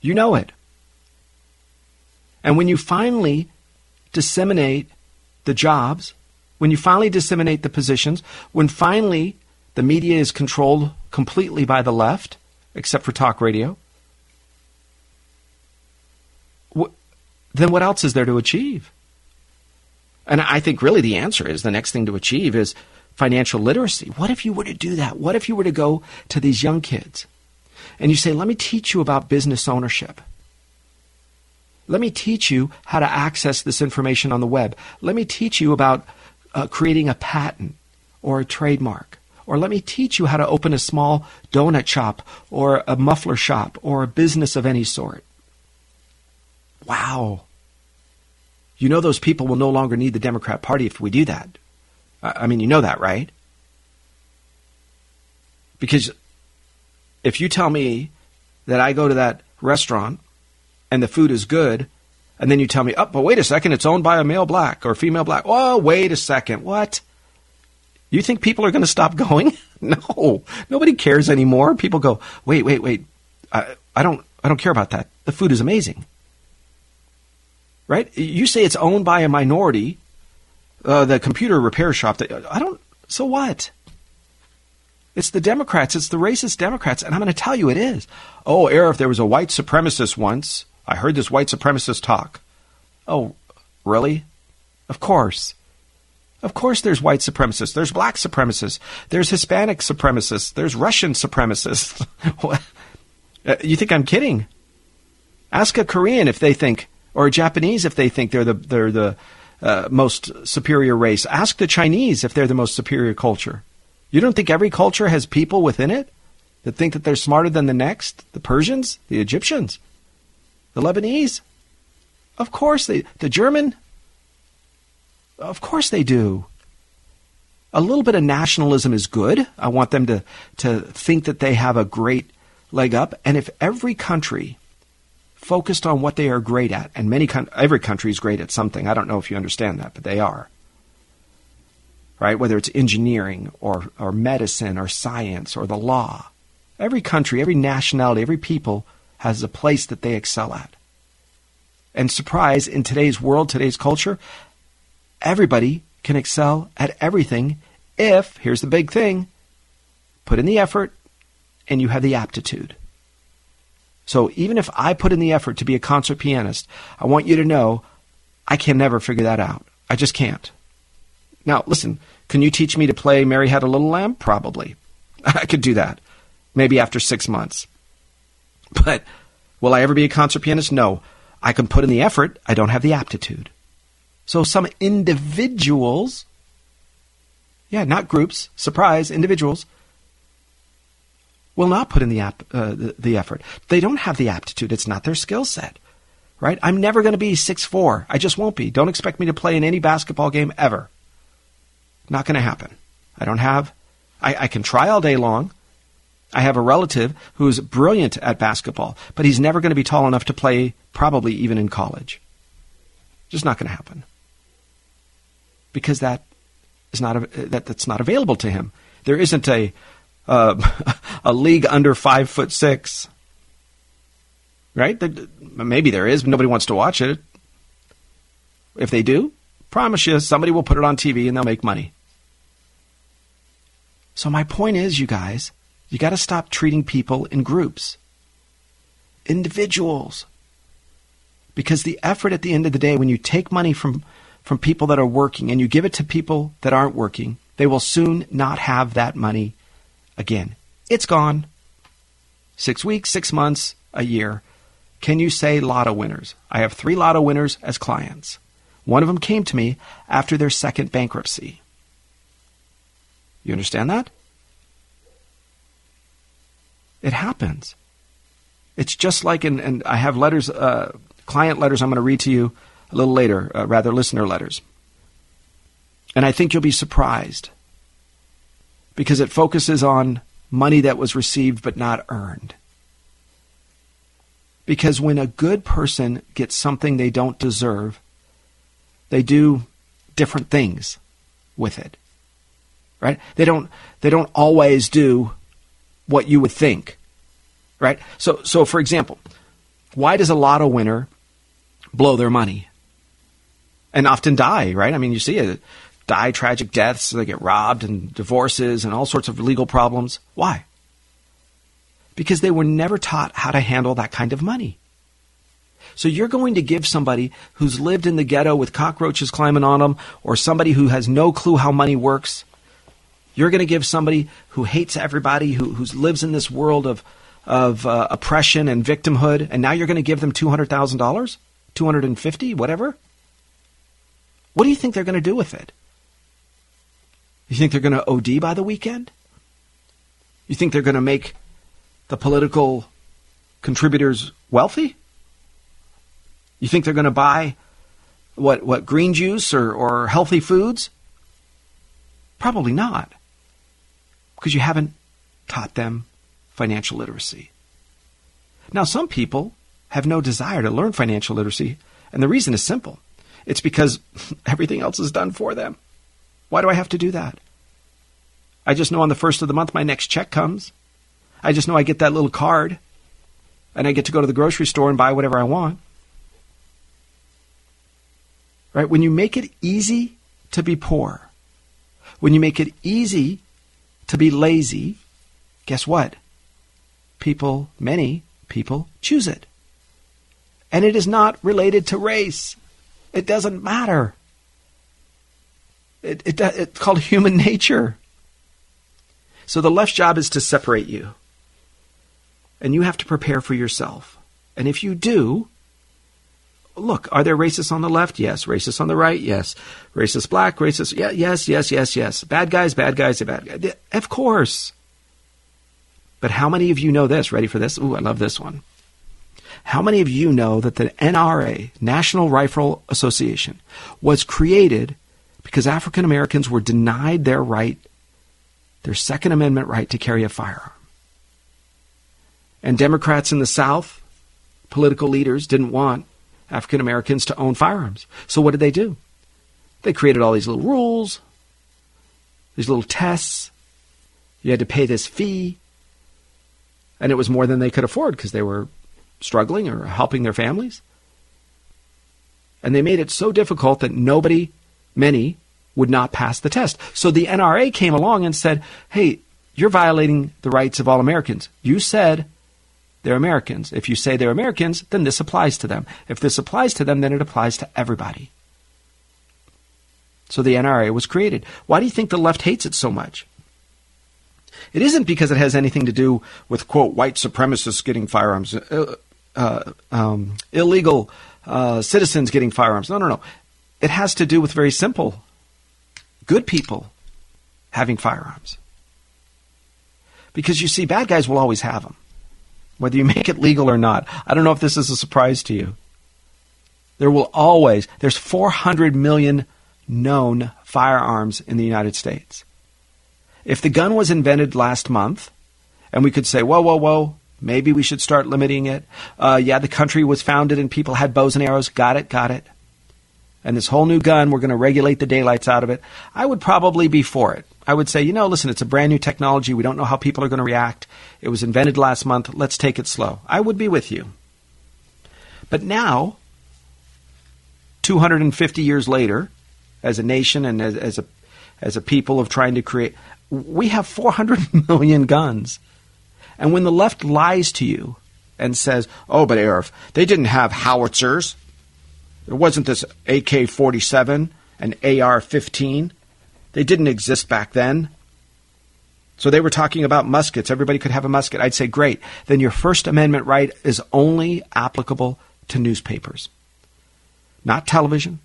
G: You know it. And when you finally disseminate the jobs, when you finally disseminate the positions, when finally the media is controlled completely by the left, except for talk radio, then what else is there to achieve? And I think really the answer is the next thing to achieve is financial literacy. What if you were to do that? What if you were to go to these young kids and you say, let me teach you about business ownership? Let me teach you how to access this information on the web. Let me teach you about uh, creating a patent or a trademark. Or let me teach you how to open a small donut shop or a muffler shop or a business of any sort. Wow. You know those people will no longer need the Democrat Party if we do that. I mean, you know that, right? Because if you tell me that I go to that restaurant and the food is good, and then you tell me, oh, but wait a second, it's owned by a male black or female black. Oh, wait a second. What? You think people are going to stop going? no, nobody cares anymore. People go, wait, wait, wait. I, I don't, I don't care about that. The food is amazing. Right? You say it's owned by a minority, uh, the computer repair shop. That, I don't, so what? It's the Democrats. It's the racist Democrats. And I'm going to tell you it is. Oh, Air, if there was a white supremacist once, I heard this white supremacist talk. Oh, really? Of course. Of course, there's white supremacists. There's black supremacists. There's Hispanic supremacists. There's Russian supremacists. Uh, you think I'm kidding? Ask a Korean if they think, or a Japanese if they think they're the they're the uh, most superior race. Ask the Chinese if they're the most superior culture. You don't think every culture has people within it that think that they're smarter than the next? The Persians, the Egyptians, the Lebanese? Of course they. The German? Of course they do. A little bit of nationalism is good. I want them to, to think that they have a great leg up. And if every country focused on what they are great at, and many every country is great at something. I don't know if you understand that, but they are. Right? Whether it's engineering or, or medicine or science or the law. Every country, every nationality, every people has a place that they excel at. And surprise, in today's world, today's culture, everybody can excel at everything if, here's the big thing, put in the effort and you have the aptitude. So even if I put in the effort to be a concert pianist, I want you to know I can never figure that out. I just can't. Now, listen, can you teach me to play Mary Had a Little Lamb? Probably. I could do that. Maybe after six months. But will I ever be a concert pianist? No. I can put in the effort. I don't have the aptitude. So some individuals, yeah, not groups, surprise, individuals, will not put in the, uh, the, the effort. They don't have the aptitude. It's not their skill set. Right? I'm never going to be six four. I just won't be. Don't expect me to play in any basketball game ever. Not going to happen. I don't have. I, I can try all day long. I have a relative who's brilliant at basketball, but he's never going to be tall enough to play, probably even in college. Just not going to happen because that is not a, that that's not available to him. There isn't a uh, a league under five foot six. Right? Maybe there is, but nobody wants to watch it. If they do, promise you, somebody will put it on TV and they'll make money. So my point is, you guys, you got to stop treating people in groups, individuals. Because the effort at the end of the day, when you take money from, from people that are working and you give it to people that aren't working, they will soon not have that money Again, it's gone. Six weeks, six months, a year. Can you say lotto winners? I have three lotto winners as clients. One of them came to me after their second bankruptcy. You understand that? It happens. It's just like, and I have letters, uh, client letters I'm going to read to you a little later, uh, rather listener letters. And I think you'll be surprised because it focuses on money that was received but not earned. Because when a good person gets something they don't deserve, they do different things with it. Right? They don't they don't always do what you would think. Right? So so for example, why does a lotto winner blow their money? And often die, right? I mean, you see it die tragic deaths, they get robbed and divorces and all sorts of legal problems. Why? Because they were never taught how to handle that kind of money. So you're going to give somebody who's lived in the ghetto with cockroaches climbing on them, or somebody who has no clue how money works. You're going to give somebody who hates everybody, who, who lives in this world of, of uh, oppression and victimhood, and now you're going to give them $200,000? 250 whatever? What do you think they're going to do with it? You think they're going to OD by the weekend? You think they're going to make the political contributors wealthy? You think they're going to buy what, what green juice or, or healthy foods? Probably not. Because you haven't taught them financial literacy. Now, some people have no desire to learn financial literacy, and the reason is simple. It's because everything else is done for them. Why do I have to do that? I just know on the first of the month my next check comes. I just know I get that little card and I get to go to the grocery store and buy whatever I want. Right? When you make it easy to be poor, when you make it easy to be lazy, guess what? People, many people, choose it. And it is not related to race. It doesn't matter. It, it, it's called human nature. So the left's job is to separate you. And you have to prepare for yourself. And if you do, look, are there racists on the left? Yes. Racists on the right? Yes. Racist black? Racist? Yeah, yes, yes, yes, yes. Bad guys, bad guys, bad guys. Of course. But how many of you know this? Ready for this? Ooh, I love this one. How many of you know that the NRA, National Rifle Association, was created because African Americans were denied their right, their Second Amendment right to carry a firearm? And Democrats in the South, political leaders, didn't want African Americans to own firearms. So what did they do? They created all these little rules, these little tests. You had to pay this fee. And it was more than they could afford because they were struggling or helping their families. And they made it so difficult that nobody, many, would not pass the test. So the NRA came along and said, hey, you're violating the rights of all Americans. You said they're Americans. If you say they're Americans, then this applies to them. If this applies to them, then it applies to everybody. So the NRA was created. Why do you think the left hates it so much? It isn't because it has anything to do with, quote, white supremacists getting firearms, uh, uh, um, illegal uh, citizens getting firearms. No, no, no. It has to do with very simple good people having firearms. Because you see, bad guys will always have them, whether you make it legal or not. I don't know if this is a surprise to you. There will always, there's 400 million known firearms in the United States. If the gun was invented last month, and we could say, whoa, whoa, whoa, maybe we should start limiting it. Uh, yeah, the country was founded and people had bows and arrows. Got it, got it. And this whole new gun, we're going to regulate the daylights out of it. I would probably be for it. I would say, you know, listen, it's a brand new technology. We don't know how people are going to react. It was invented last month. Let's take it slow. I would be with you. But now, 250 years later, as a nation and as, as a as a people of trying to create, we have 400 million guns. And when the left lies to you and says, oh, but Arif, they didn't have howitzers. There wasn't this AK 47 and AR 15. They didn't exist back then. So they were talking about muskets. Everybody could have a musket. I'd say, great. Then your First Amendment right is only applicable to newspapers, not television,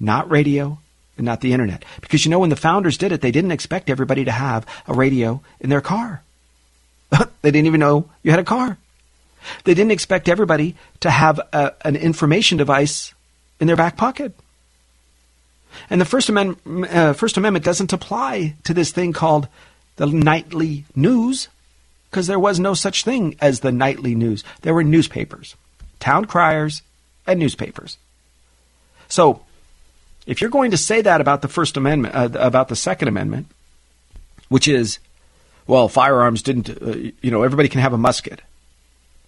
G: not radio, and not the internet. Because you know, when the founders did it, they didn't expect everybody to have a radio in their car. they didn't even know you had a car. They didn't expect everybody to have a, an information device in their back pocket. And the First Amendment, uh, First Amendment doesn't apply to this thing called the nightly news because there was no such thing as the nightly news. There were newspapers, town criers, and newspapers. So if you're going to say that about the First Amendment, uh, about the Second Amendment, which is, well, firearms didn't, uh, you know, everybody can have a musket,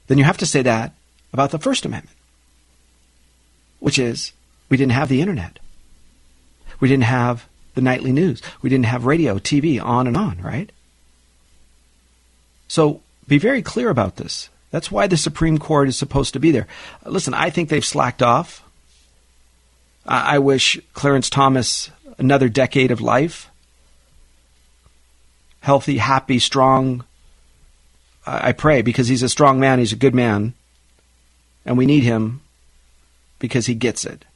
G: then you have to say that about the First Amendment, which is, we didn't have the internet. We didn't have the nightly news. We didn't have radio, TV, on and on, right? So be very clear about this. That's why the Supreme Court is supposed to be there. Listen, I think they've slacked off. I wish Clarence Thomas another decade of life. Healthy, happy, strong. I pray because he's a strong man, he's a good man, and we need him because he gets it.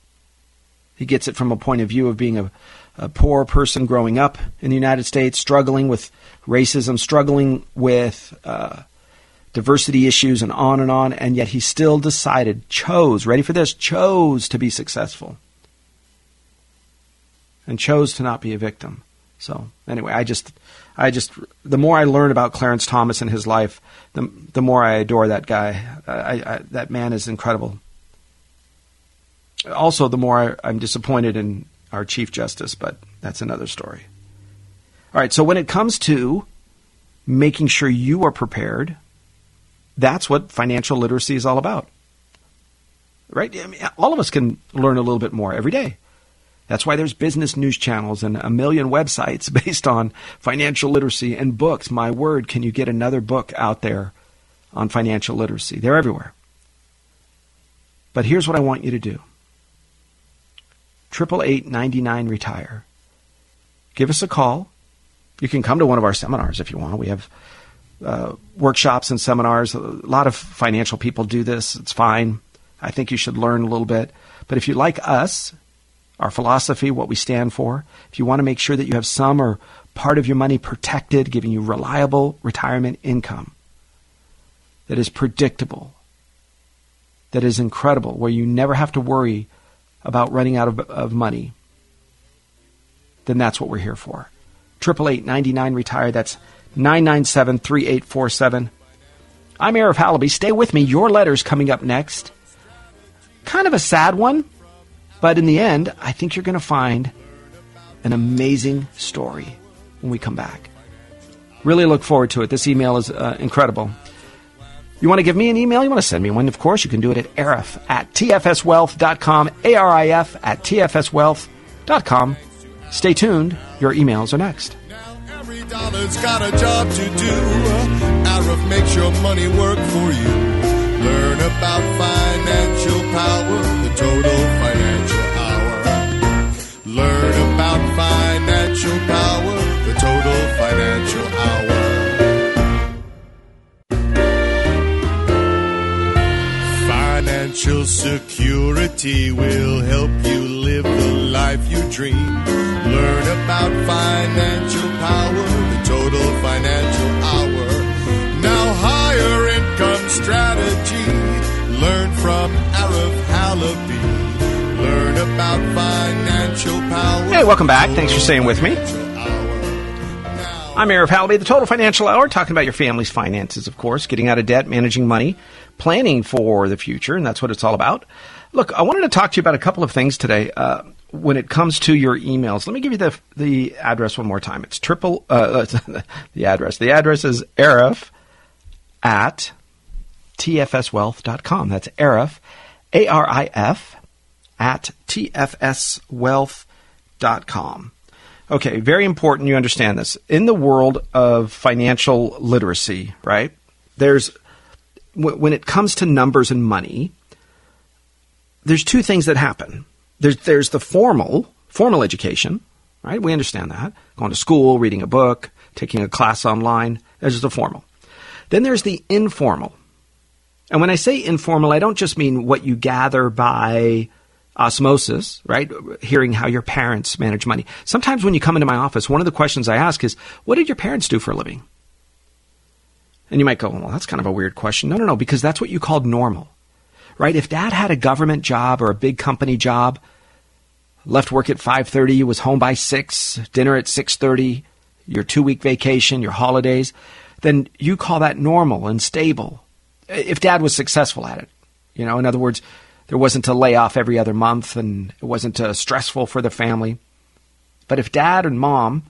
G: He gets it from a point of view of being a, a poor person growing up in the United States, struggling with racism, struggling with uh, diversity issues, and on and on, and yet he still decided, chose, ready for this, chose to be successful and chose to not be a victim. So anyway, I just, I just, the more I learn about Clarence Thomas and his life, the the more I adore that guy. I, I, that man is incredible. Also, the more I, I'm disappointed in our Chief Justice, but that's another story. All right, so when it comes to making sure you are prepared, that's what financial literacy is all about. Right? I mean, all of us can learn a little bit more every day. That's why there's business news channels and a million websites based on financial literacy and books. My word, can you get another book out there on financial literacy? They're everywhere. But here's what I want you to do. Triple eight ninety nine retire. Give us a call. You can come to one of our seminars if you want. We have uh, workshops and seminars. A lot of financial people do this. It's fine. I think you should learn a little bit. But if you like us, our philosophy, what we stand for. If you want to make sure that you have some or part of your money protected, giving you reliable retirement income that is predictable, that is incredible, where you never have to worry about running out of, of money, then that's what we're here for. Triple eight ninety nine retire. That's nine nine seven three eight four seven. I'm Arif Halaby. Stay with me. Your letter's coming up next. Kind of a sad one but in the end, I think you're going to find an amazing story when we come back. Really look forward to it. This email is uh, incredible. You want to give me an email? You want to send me one? Of course, you can do it at arif at tfswealth.com, A-R-I-F at tfswealth.com. Stay tuned. Your emails are next.
F: Now every dollar's got a job to do. Arif makes your money work for you. Learn about financial power, the total. Learn about financial power, the total financial hour. Financial security will help you live the life you dream. Learn about financial power, the total financial hour. Now higher income strategy. Learn from Arif Halaby.
G: Hey, welcome back. Thanks for staying with me. I'm Arif Halaby, the Total Financial Hour, talking about your family's finances, of course, getting out of debt, managing money, planning for the future, and that's what it's all about. Look, I wanted to talk to you about a couple of things today. Uh, when it comes to your emails, let me give you the the address one more time. It's triple uh, the address. The address is arif at tfswealth.com. That's arif, A R I F, at tfswealth.com. Okay, very important you understand this. In the world of financial literacy, right? There's when it comes to numbers and money, there's two things that happen. There's there's the formal formal education, right? We understand that going to school, reading a book, taking a class online. There's the formal. Then there's the informal. And when I say informal, I don't just mean what you gather by osmosis, right? Hearing how your parents manage money. Sometimes when you come into my office, one of the questions I ask is, what did your parents do for a living? And you might go, well, that's kind of a weird question. No, no, no, because that's what you called normal, right? If dad had a government job or a big company job, left work at 5.30, was home by 6, dinner at 6.30, your two-week vacation, your holidays, then you call that normal and stable. If dad was successful at it, you know, in other words, there wasn't a layoff every other month and it wasn't uh, stressful for the family. But if dad and mom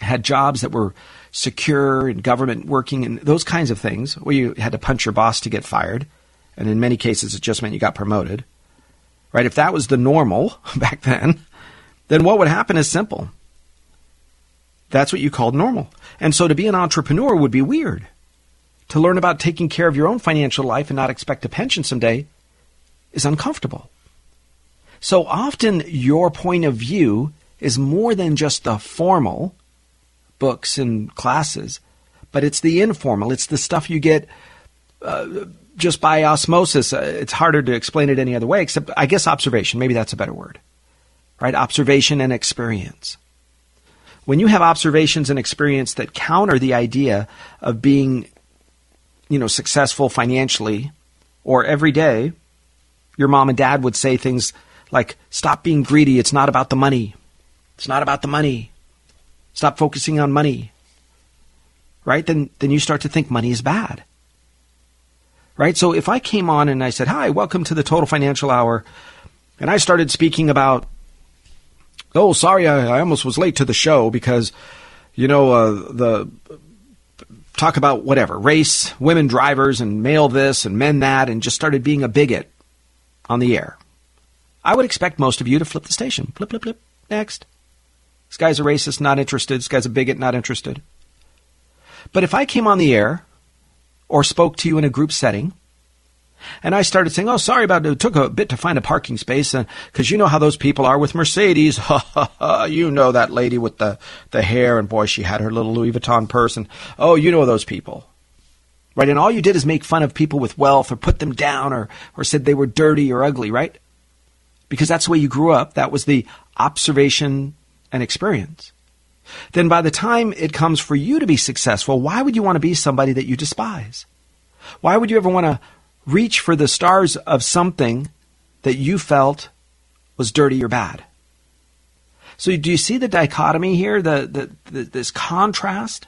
G: had jobs that were secure and government working and those kinds of things, where you had to punch your boss to get fired, and in many cases it just meant you got promoted, right? If that was the normal back then, then what would happen is simple. That's what you called normal. And so to be an entrepreneur would be weird. To learn about taking care of your own financial life and not expect a pension someday is uncomfortable. So often your point of view is more than just the formal books and classes, but it's the informal. It's the stuff you get uh, just by osmosis. Uh, it's harder to explain it any other way, except I guess observation. Maybe that's a better word, right? Observation and experience. When you have observations and experience that counter the idea of being, you know, successful financially or every day, your mom and dad would say things like, stop being greedy. It's not about the money. It's not about the money. Stop focusing on money. Right? Then then you start to think money is bad. Right? So if I came on and I said, "Hi, welcome to the Total Financial Hour," and I started speaking about oh, sorry, I, I almost was late to the show because, you know, uh, the talk about whatever race, women drivers, and male this and men that, and just started being a bigot on the air. I would expect most of you to flip the station. Flip, flip, flip. Next. This guy's a racist, not interested. This guy's a bigot, not interested. But if I came on the air or spoke to you in a group setting and I started saying, "Oh, sorry about it. It took a bit to find a parking space, uh, because you know how those people are with Mercedes. Ha ha ha! You know that lady with the the hair, and boy, she had her little Louis Vuitton purse, and oh, you know those people, right? And all you did is make fun of people with wealth, or put them down, or or said they were dirty or ugly, right? Because that's the way you grew up. That was the observation and experience. Then by the time it comes for you to be successful, why would you want to be somebody that you despise? Why would you ever want to reach for the stars of something that you felt was dirty or bad. So, do you see the dichotomy here, the, the, the, this contrast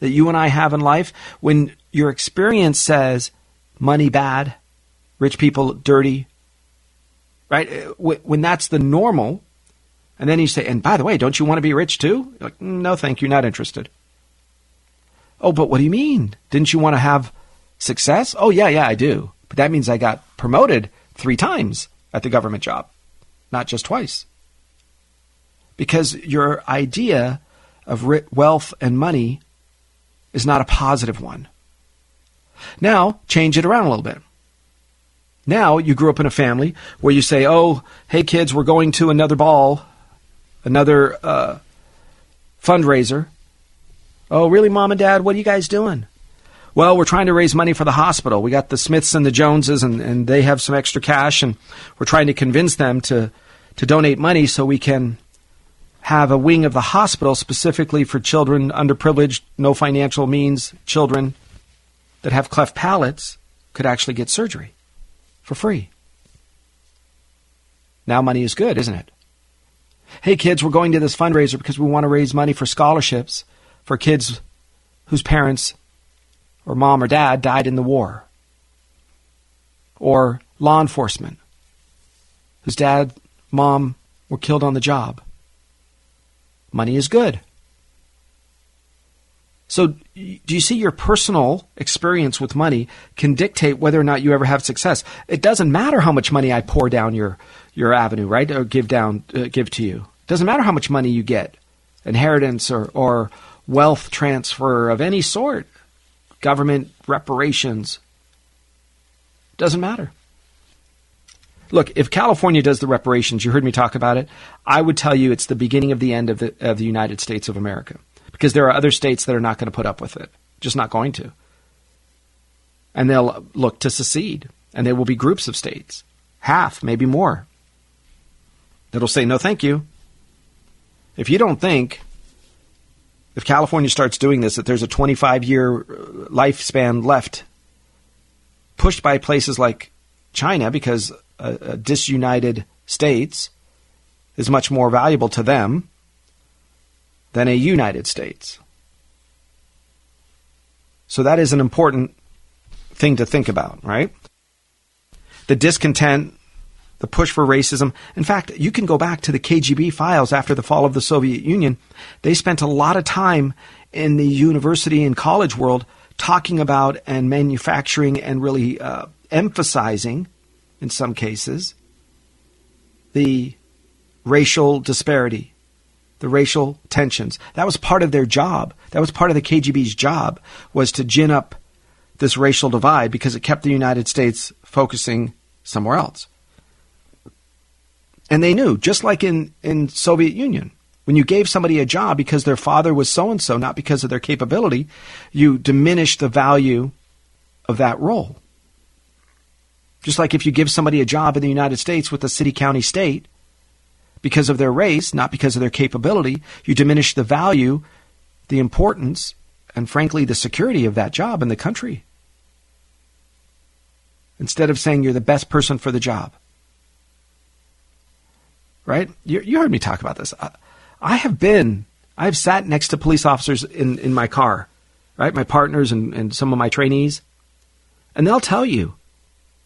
G: that you and I have in life? When your experience says money bad, rich people dirty, right? Uh, when that's the normal, and then you say, and by the way, don't you want to be rich too? You're like, mm, no, thank you, not interested. Oh, but what do you mean? Didn't you want to have Success? Oh, yeah, yeah, I do. But that means I got promoted three times at the government job, not just twice. Because your idea of wealth and money is not a positive one. Now, change it around a little bit. Now, you grew up in a family where you say, oh, hey, kids, we're going to another ball, another uh, fundraiser. Oh, really, mom and dad? What are you guys doing? well, we're trying to raise money for the hospital. We got the Smiths and the Joneses, and, and they have some extra cash, and we're trying to convince them to, to donate money so we can have a wing of the hospital specifically for children, underprivileged, no financial means children that have cleft palates could actually get surgery for free. Now money is good, isn't it? Hey kids, we're going to this fundraiser because we want to raise money for scholarships for kids whose parents or mom or dad died in the war, or law enforcement whose dad, mom were killed on the job. Money is good. So, do you see your personal experience with money can dictate whether or not you ever have success? It doesn't matter how much money I pour down your your avenue, right, or give down, uh, give to you. It doesn't matter how much money you get, inheritance or or wealth transfer of any sort government reparations. Doesn't matter. Look, if California does the reparations, you heard me talk about it, I would tell you it's the beginning of the end of the, of the United States of America. Because there are other states that are not going to put up with it. Just not going to. And they'll look to secede. And there will be groups of states, half, maybe more, that'll say, no, thank you. If you don't think if California starts doing this, that there's a 25 year uh, lifespan left, pushed by places like China because a, a disunited states is much more valuable to them than a United States. So that is an important thing to think about, right? The discontent the push for racism. In fact, you can go back to the KGB files after the fall of the Soviet Union. They spent a lot of time in the university and college world talking about and manufacturing and really uh, emphasizing, in some cases, the racial disparity, the racial tensions. That was part of their job. That was part of the KGB's job was to gin up this racial divide because it kept the United States focusing somewhere else. And they knew, just like in, in Soviet Union, when you gave somebody a job because their father was so and so, not because of their capability, you diminished the value of that role. Just like if you give somebody a job in the United States with a city, county, state, because of their race, not because of their capability, you diminish the value, the importance, and frankly, the security of that job in the country. Instead of saying you're the best person for the job right? You, you heard me talk about this. I, I have been, I've sat next to police officers in, in my car, right? My partners and, and some of my trainees. And they'll tell you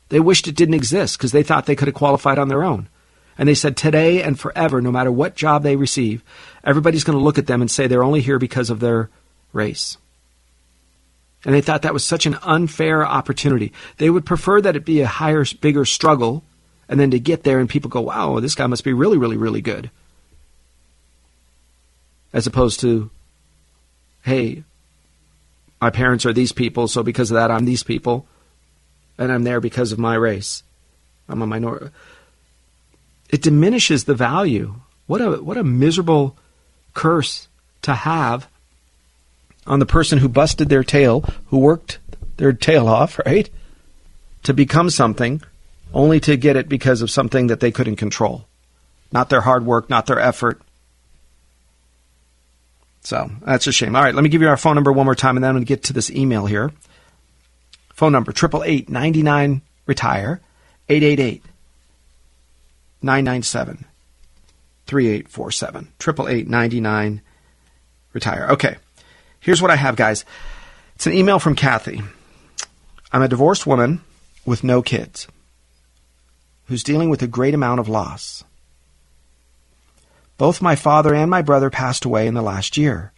G: they wished it didn't exist because they thought they could have qualified on their own. And they said today and forever, no matter what job they receive, everybody's going to look at them and say they're only here because of their race. And they thought that was such an unfair opportunity. They would prefer that it be a higher, bigger struggle, and then to get there and people go, wow, this guy must be really, really, really good. As opposed to, hey, my parents are these people, so because of that, I'm these people, and I'm there because of my race. I'm a minority. It diminishes the value. What a what a miserable curse to have on the person who busted their tail, who worked their tail off, right? To become something only to get it because of something that they couldn't control. Not their hard work, not their effort. So that's a shame. All right, let me give you our phone number one more time and then I'm going to get to this email here. Phone number 888 99 retire 888 997 3847. 888 99 retire. Okay. Here's what I have, guys. It's an email from Kathy. I'm a divorced woman with no kids who's dealing with a great amount of loss. Both my father and my brother passed away in the last year,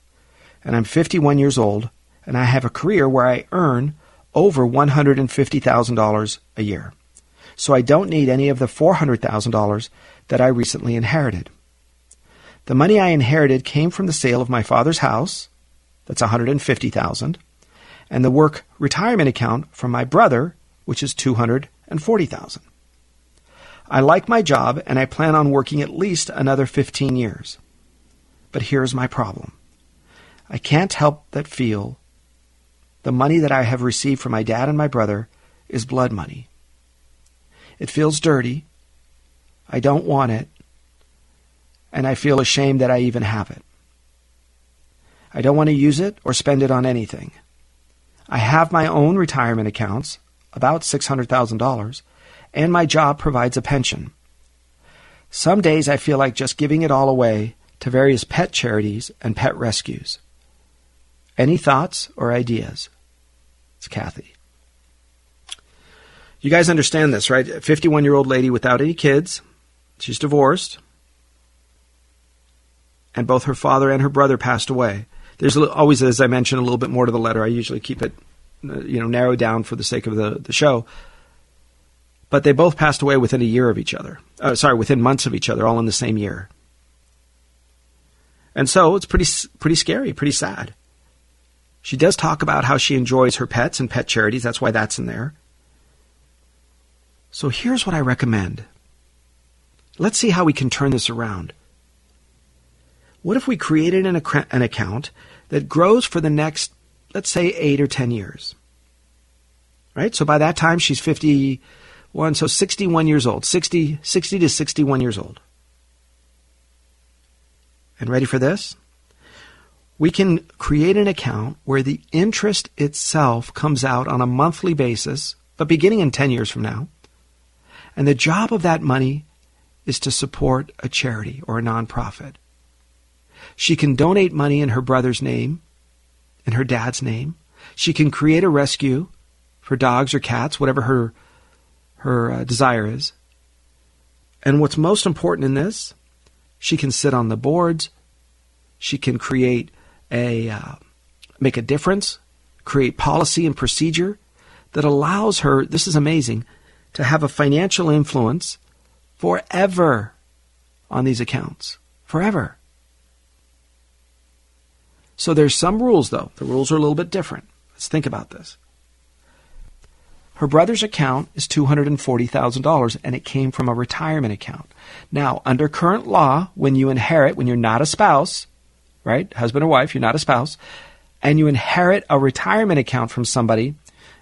G: and I'm 51 years old, and I have a career where I earn over $150,000 a year. So I don't need any of the $400,000 that I recently inherited. The money I inherited came from the sale of my father's house that's 150,000, and the work retirement account from my brother, which is 240,000. I like my job and I plan on working at least another 15 years. But here's my problem. I can't help but feel the money that I have received from my dad and my brother is blood money. It feels dirty. I don't want it. And I feel ashamed that I even have it. I don't want to use it or spend it on anything. I have my own retirement accounts, about $600,000, and my job provides a pension. Some days I feel like just giving it all away to various pet charities and pet rescues. Any thoughts or ideas? It's Kathy. You guys understand this, right? 51 year old lady without any kids. She's divorced. And both her father and her brother passed away. There's always, as I mentioned, a little bit more to the letter. I usually keep it, uh, you know, narrowed down for the sake of the, the show. But they both passed away within a year of each other. Uh, sorry, within months of each other, all in the same year. And so it's pretty pretty scary, pretty sad. She does talk about how she enjoys her pets and pet charities. That's why that's in there. So here's what I recommend. Let's see how we can turn this around. What if we created an, ac- an account that grows for the next, let's say, eight or 10 years? Right? So by that time, she's 51, so 61 years old, 60, 60 to 61 years old. And ready for this? We can create an account where the interest itself comes out on a monthly basis, but beginning in 10 years from now. And the job of that money is to support a charity or a nonprofit. She can donate money in her brother's name, in her dad's name. She can create a rescue for dogs or cats, whatever her her uh, desire is. And what's most important in this, she can sit on the boards. She can create a uh, make a difference, create policy and procedure that allows her. This is amazing to have a financial influence forever on these accounts, forever. So there's some rules, though. The rules are a little bit different. Let's think about this. Her brother's account is $240,000 and it came from a retirement account. Now, under current law, when you inherit, when you're not a spouse, right, husband or wife, you're not a spouse, and you inherit a retirement account from somebody,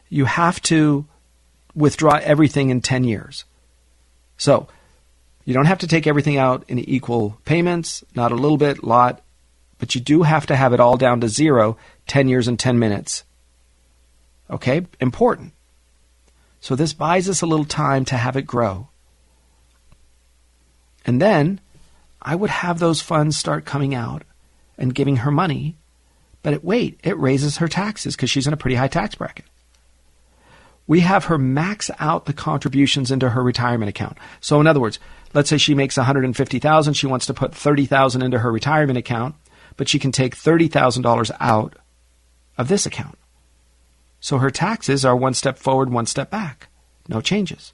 G: you have to withdraw everything in 10 years. So, you don't have to take everything out in equal payments, not a little bit, lot but you do have to have it all down to zero 10 years and 10 minutes. Okay? Important. So this buys us a little time to have it grow. And then I would have those funds start coming out and giving her money. But it, wait, it raises her taxes because she's in a pretty high tax bracket. We have her max out the contributions into her retirement account. So in other words, let's say she makes 150,000, she wants to put 30,000 into her retirement account, but she can take $30,000 out of this account. So her taxes are one step forward, one step back. No changes.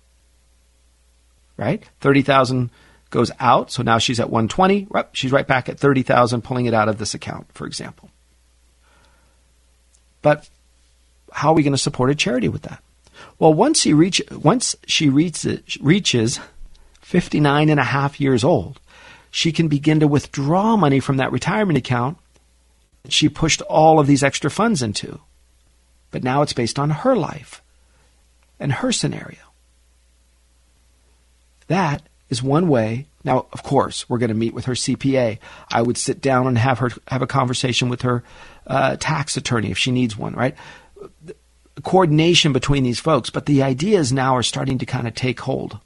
G: Right? 30,000 goes out, so now she's at 120. She's right back at 30,000 pulling it out of this account, for example. But how are we going to support a charity with that? Well, once she reach once she reaches reaches 59 and a half years old, she can begin to withdraw money from that retirement account that she pushed all of these extra funds into. But now it's based on her life and her scenario. That is one way. Now, of course, we're going to meet with her CPA. I would sit down and have her have a conversation with her uh, tax attorney if she needs one. Right? Coordination between these folks, but the ideas now are starting to kind of take hold.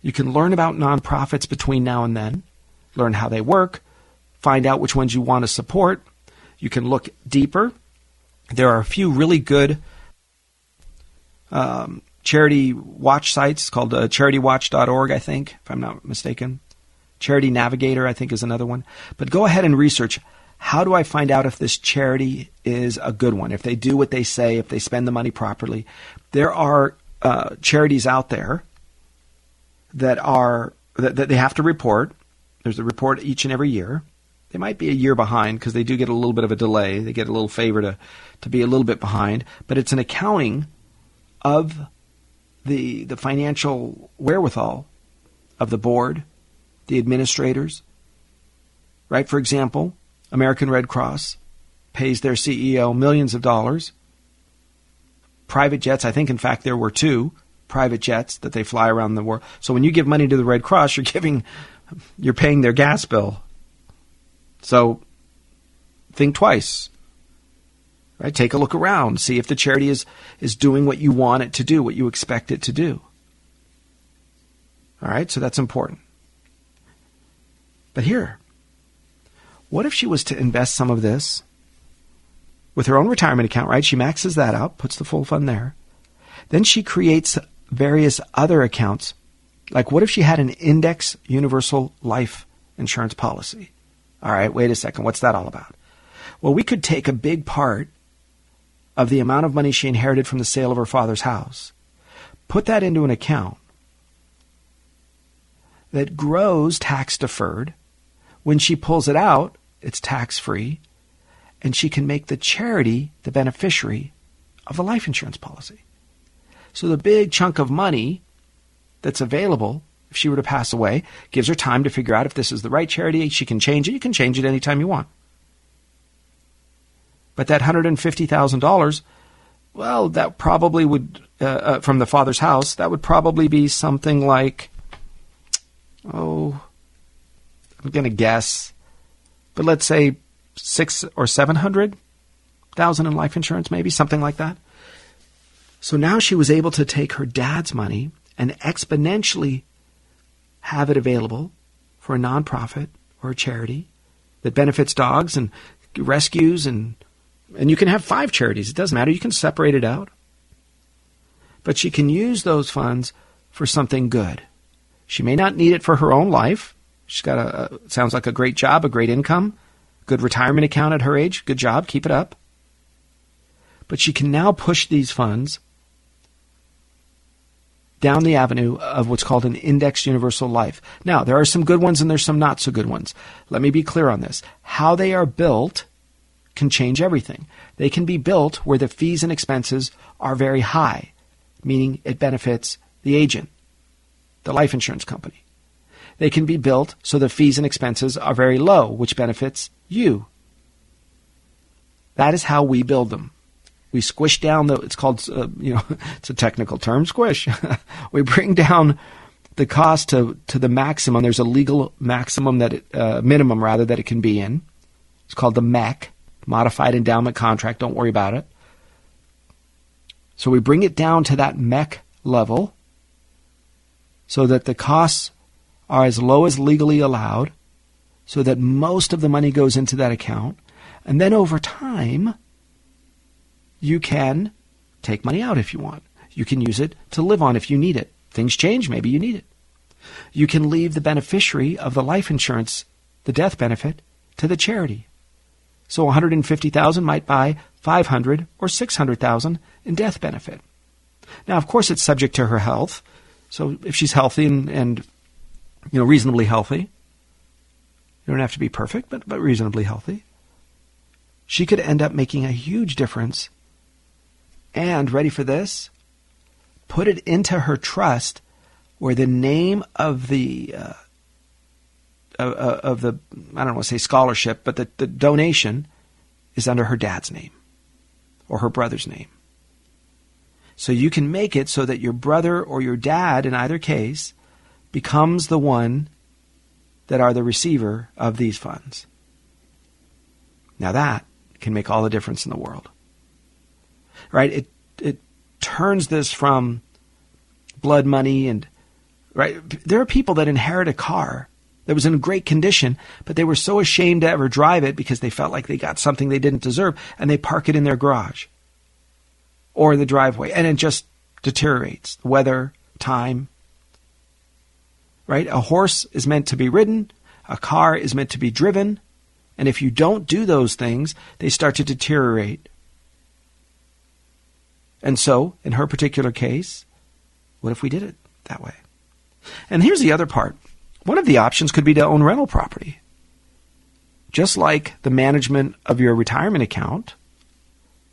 G: You can learn about nonprofits between now and then, learn how they work, find out which ones you want to support. You can look deeper. There are a few really good um, charity watch sites called uh, charitywatch.org, I think, if I'm not mistaken. Charity Navigator, I think, is another one. But go ahead and research how do I find out if this charity is a good one, if they do what they say, if they spend the money properly. There are uh, charities out there that are that, that they have to report. There's a report each and every year. They might be a year behind because they do get a little bit of a delay. They get a little favor to, to be a little bit behind, but it's an accounting of the the financial wherewithal of the board, the administrators. Right? For example, American Red Cross pays their CEO millions of dollars. Private jets, I think in fact there were two private jets that they fly around the world. So when you give money to the Red Cross, you're giving you're paying their gas bill. So think twice. Right? Take a look around, see if the charity is is doing what you want it to do, what you expect it to do. All right? So that's important. But here, what if she was to invest some of this with her own retirement account, right? She maxes that out, puts the full fund there. Then she creates various other accounts. Like, what if she had an index universal life insurance policy? All right, wait a second. What's that all about? Well, we could take a big part of the amount of money she inherited from the sale of her father's house, put that into an account that grows tax deferred. When she pulls it out, it's tax free, and she can make the charity the beneficiary of the life insurance policy. So the big chunk of money that's available if she were to pass away gives her time to figure out if this is the right charity. She can change it. You can change it anytime you want. But that $150,000, well, that probably would, uh, uh, from the father's house, that would probably be something like, oh, I'm going to guess, but let's say six or 700,000 in life insurance, maybe something like that. So now she was able to take her dad's money and exponentially have it available for a nonprofit or a charity that benefits dogs and rescues and and you can have five charities. It doesn't matter. You can separate it out. But she can use those funds for something good. She may not need it for her own life. She's got a, a sounds like a great job, a great income, good retirement account at her age. Good job. Keep it up. But she can now push these funds down the avenue of what's called an indexed universal life. Now, there are some good ones and there's some not so good ones. Let me be clear on this. How they are built can change everything. They can be built where the fees and expenses are very high, meaning it benefits the agent, the life insurance company. They can be built so the fees and expenses are very low, which benefits you. That is how we build them we squish down the it's called uh, you know it's a technical term squish we bring down the cost to to the maximum there's a legal maximum that it, uh, minimum rather that it can be in it's called the MEC modified endowment contract don't worry about it so we bring it down to that MEC level so that the costs are as low as legally allowed so that most of the money goes into that account. And then over time, you can take money out if you want. You can use it to live on if you need it. Things change, maybe you need it. You can leave the beneficiary of the life insurance, the death benefit, to the charity. So 150,000 might buy 500 or 600,000 in death benefit. Now, of course, it's subject to her health. So if she's healthy and, and you know reasonably healthy, you don't have to be perfect, but but reasonably healthy. She could end up making a huge difference. And ready for this? Put it into her trust, where the name of the uh, of, of the I don't want to say scholarship, but the, the donation is under her dad's name or her brother's name. So you can make it so that your brother or your dad, in either case, becomes the one that are the receiver of these funds. Now that can make all the difference in the world. Right? It it turns this from blood money and right there are people that inherit a car that was in great condition, but they were so ashamed to ever drive it because they felt like they got something they didn't deserve and they park it in their garage or in the driveway, and it just deteriorates. The weather, time. Right? A horse is meant to be ridden, a car is meant to be driven, and if you don't do those things, they start to deteriorate. And so, in her particular case, what if we did it that way? And here's the other part. One of the options could be to own rental property. Just like the management of your retirement account,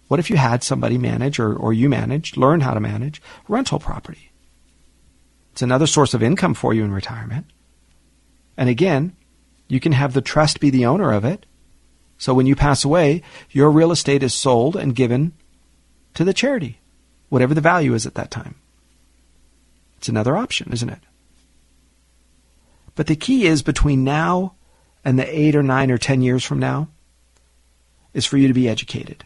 G: what if you had somebody manage or, or you manage, learn how to manage rental property? It's another source of income for you in retirement. And again, you can have the trust be the owner of it. So when you pass away, your real estate is sold and given to the charity, whatever the value is at that time. It's another option, isn't it? But the key is between now and the eight or nine or ten years from now is for you to be educated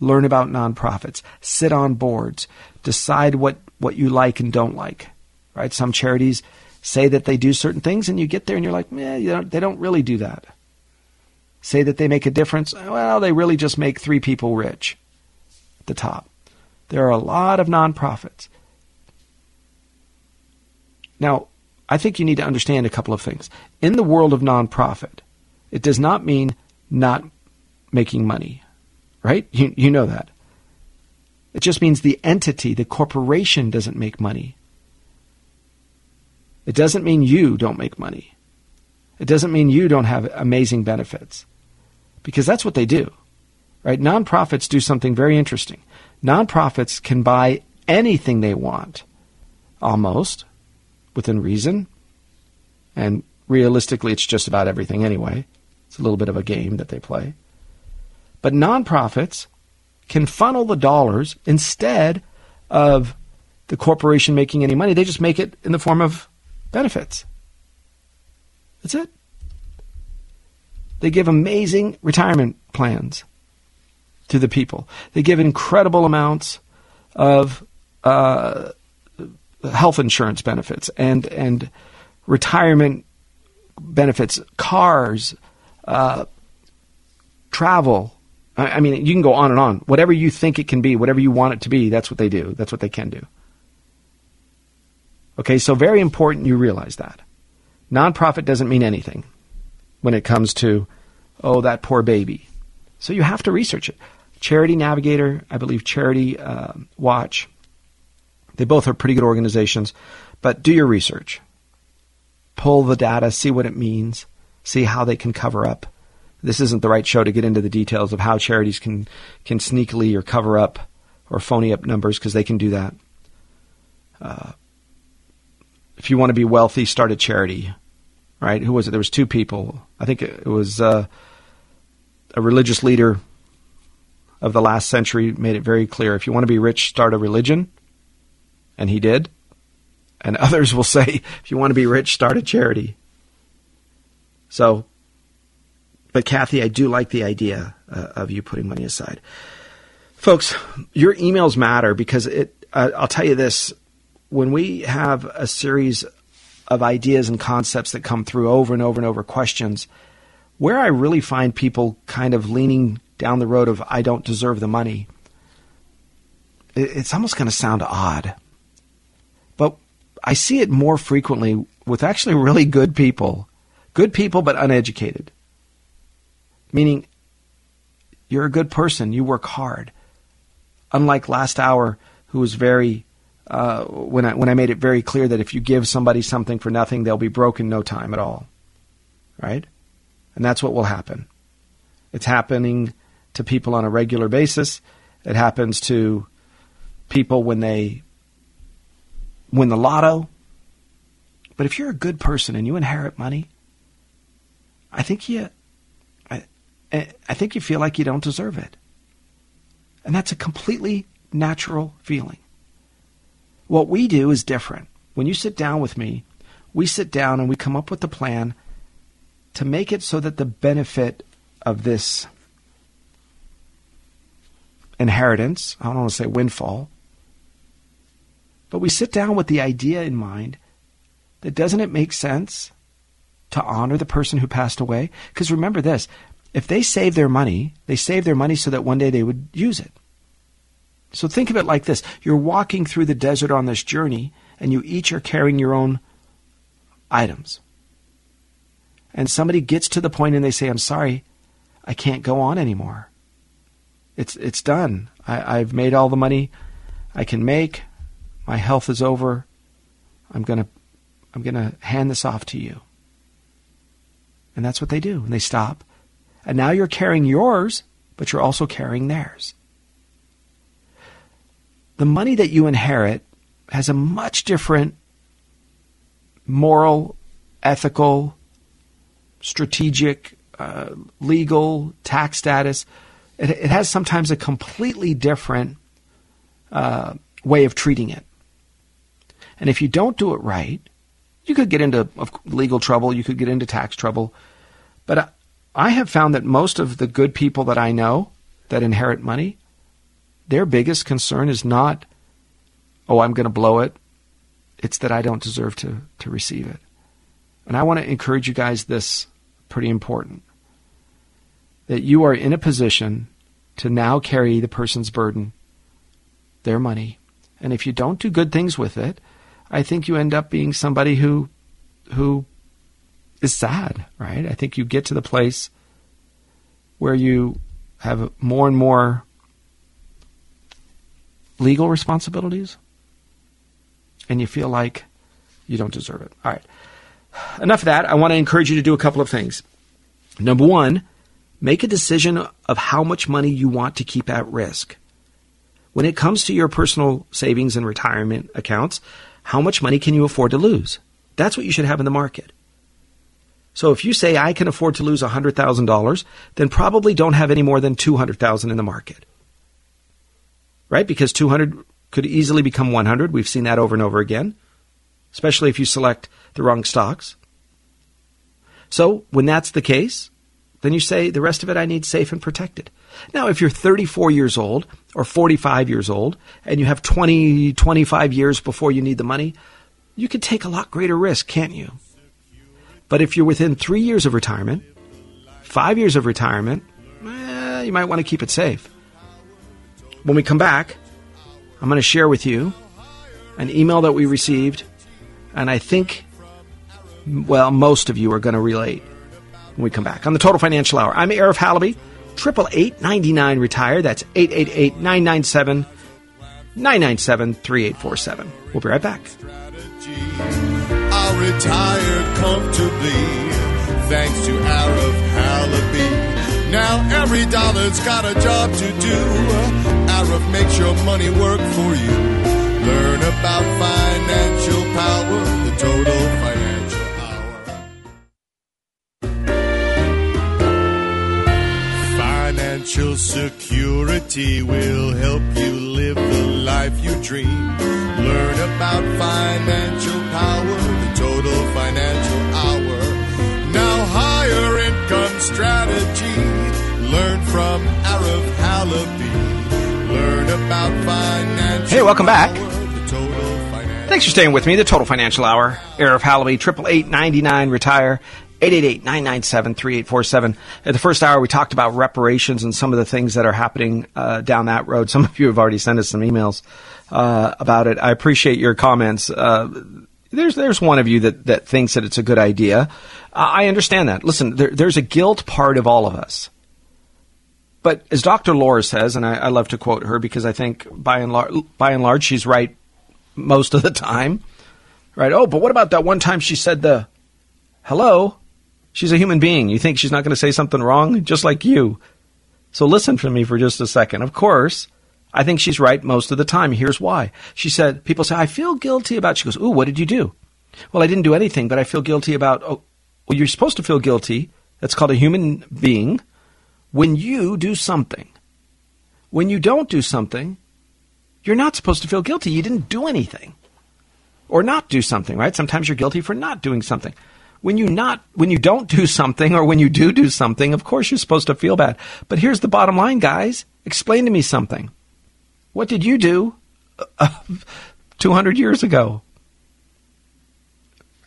G: learn about nonprofits, sit on boards, decide what, what you like and don't like. Right? Some charities say that they do certain things, and you get there and you're like, yeah, you don't, they don't really do that. Say that they make a difference. Well, they really just make three people rich at the top. There are a lot of nonprofits. Now, I think you need to understand a couple of things. In the world of nonprofit, it does not mean not making money right? You, you know that. It just means the entity, the corporation, doesn't make money. It doesn't mean you don't make money. It doesn't mean you don't have amazing benefits. Because that's what they do. Right? Nonprofits do something very interesting. Nonprofits can buy anything they want, almost, within reason. And realistically, it's just about everything anyway. It's a little bit of a game that they play. But nonprofits can funnel the dollars instead of the corporation making any money. They just make it in the form of benefits. That's it. They give amazing retirement plans to the people. They give incredible amounts of uh, health insurance benefits and and retirement benefits, cars, uh, travel, I mean, you can go on and on. Whatever you think it can be, whatever you want it to be, that's what they do. That's what they can do. Okay, so very important you realize that. Nonprofit doesn't mean anything when it comes to, oh, that poor baby. So you have to research it. Charity Navigator, I believe Charity uh, Watch, they both are pretty good organizations, but do your research. Pull the data, see what it means, see how they can cover up this isn't the right show to get into the details of how charities can can sneakily or cover up or phony up numbers because they can do that. Uh, if you want to be wealthy, start a charity. Right? Who was it? There was two people. I think it was uh, a religious leader of the last century made it very clear. If you want to be rich, start a religion, and he did. And others will say, if you want to be rich, start a charity. So but Kathy, I do like the idea uh, of you putting money aside. Folks, your emails matter because it. Uh, I'll tell you this: when we have a series of ideas and concepts that come through over and over and over questions. Where I really find people kind of leaning down the road of I don't deserve the money, it's almost going to sound odd. I see it more frequently with actually really good people. Good people, but uneducated. Meaning, you're a good person, you work hard. Unlike last hour, who was very uh, when I when I made it very clear that if you give somebody something for nothing, they'll be broke in no time at all, right? And that's what will happen. It's happening to people on a regular basis. It happens to people when they win the lotto. But if you're a good person and you inherit money, I think you, I, I think you feel like you don't deserve it, and that's a completely natural feeling. What we do is different. When you sit down with me, we sit down and we come up with a plan to make it so that the benefit of this inheritance, I don't want to say windfall, but we sit down with the idea in mind that doesn't it make sense to honor the person who passed away? Because remember this if they save their money, they save their money so that one day they would use it. So think of it like this you're walking through the desert on this journey, and you each are carrying your own items. And somebody gets to the point and they say, I'm sorry, I can't go on anymore. It's, it's done. I, I've made all the money I can make. My health is over. I'm going to I'm going to hand this off to you. And that's what they do. And they stop. And now you're carrying yours, but you're also carrying theirs the money that you inherit has a much different moral, ethical, strategic, uh, legal, tax status. It, it, has sometimes a completely different uh, way of treating it. And if you don't do it right, you could get into legal trouble, you could get into tax trouble. But I have found that most of the good people that I know that inherit money their biggest concern is not, oh, I'm going to blow it. It's that I don't deserve to, to receive it. And I want to encourage you guys this pretty important that you are in a position to now carry the person's burden, their money. And if you don't do good things with it, I think you end up being somebody who who is sad, right? I think you get to the place where you have more and more legal responsibilities and you feel like you don't deserve it. All right. Enough of that. I want to encourage you to do a couple of things. Number one, make a decision of how much money you want to keep at risk. When it comes to your personal savings and retirement accounts, how much money can you afford to lose? That's what you should have in the market. So if you say I can afford to lose $100,000, then probably don't have any more than 200,000 in the market right? Because 200 could easily become 100. We've seen that over and over again, especially if you select the wrong stocks. So when that's the case, then you say the rest of it I need safe and protected. Now, if you're 34 years old or 45 years old and you have 20, 25 years before you need the money, you can take a lot greater risk, can't you? But if you're within three years of retirement, five years of retirement, eh, you might want to keep it safe. When we come back, I'm going to share with you an email that we received, and I think, well, most of you are going to relate when we come back on the Total Financial Hour. I'm Arif Halaby. 888 retire That's 888-997-997-3847. We'll be right back.
F: I retired comfortably thanks to Arif Halaby. Now every dollar's got a job to do. Arif makes your money work for you. Learn about financial power, the total Financial security will help you live the life you dream. Learn about financial power, the total financial hour. Now higher income strategy Learn from Arif Halaby. Learn about financial
G: Hey, welcome back. Thanks for staying with me. The Total Financial Hour. Arif Halaby, 888 retire 888-997-3847. At the first hour, we talked about reparations and some of the things that are happening uh, down that road. Some of you have already sent us some emails uh, about it. I appreciate your comments. Uh, there's there's one of you that, that thinks that it's a good idea. I understand that. Listen, there, there's a guilt part of all of us. But as Dr. Laura says, and I, I love to quote her because I think by and, lar- by and large she's right most of the time. Right? Oh, but what about that one time she said the hello? She's a human being. You think she's not going to say something wrong? Just like you. So listen to me for just a second. Of course, I think she's right most of the time. Here's why. She said, people say, I feel guilty about, she goes, ooh, what did you do? Well, I didn't do anything, but I feel guilty about, oh, well, you're supposed to feel guilty. That's called a human being when you do something. When you don't do something, you're not supposed to feel guilty. You didn't do anything. Or not do something, right? Sometimes you're guilty for not doing something. When you not when you don't do something or when you do do something, of course you're supposed to feel bad. But here's the bottom line, guys. Explain to me something. What did you do uh, 200 years ago?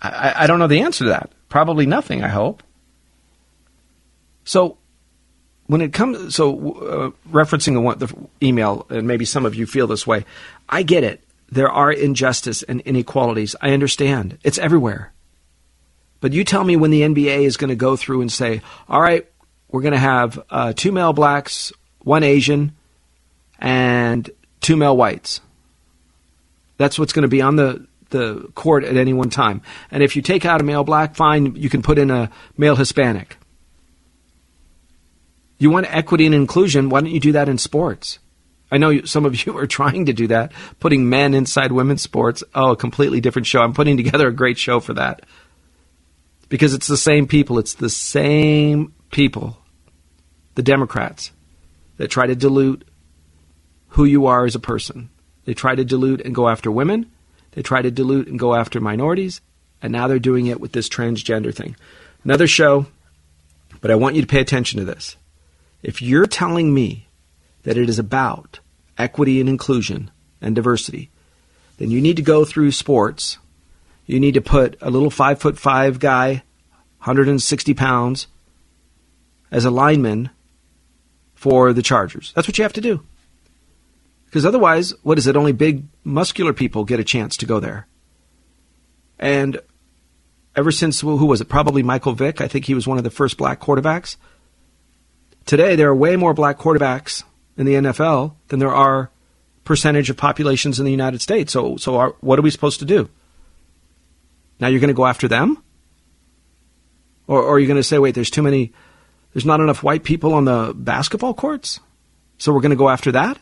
G: I, I don't know the answer to that. Probably nothing, I hope. So when it comes, so uh, referencing the, one, the email, and maybe some of you feel this way, I get it. There are injustice and inequalities. I understand. It's everywhere. But you tell me when the NBA is going to go through and say, all right, we're going to have uh, two male blacks, one Asian, and two male whites. That's what's going to be on the, the court at any one time. And if you take out a male black, fine, you can put in a male Hispanic. You want equity and inclusion, why don't you do that in sports? I know some of you are trying to do that, putting men inside women's sports. Oh, a completely different show. I'm putting together a great show for that. Because it's the same people, it's the same people, the Democrats, that try to dilute who you are as a person. They try to dilute and go after women, they try to dilute and go after minorities, and now they're doing it with this transgender thing. Another show, but I want you to pay attention to this. If you're telling me that it is about equity and inclusion and diversity, then you need to go through sports. You need to put a little five foot five guy, 160 pounds, as a lineman for the Chargers. That's what you have to do. Because otherwise, what is it? Only big, muscular people get a chance to go there. And ever since, who was it? Probably Michael Vick. I think he was one of the first black quarterbacks. Today, there are way more black quarterbacks in the NFL than there are percentage of populations in the United States. So, so our, what are we supposed to do? Now you're going to go after them? Or, or are you going to say, wait, there's too many, there's not enough white people on the basketball courts? So we're going to go after that?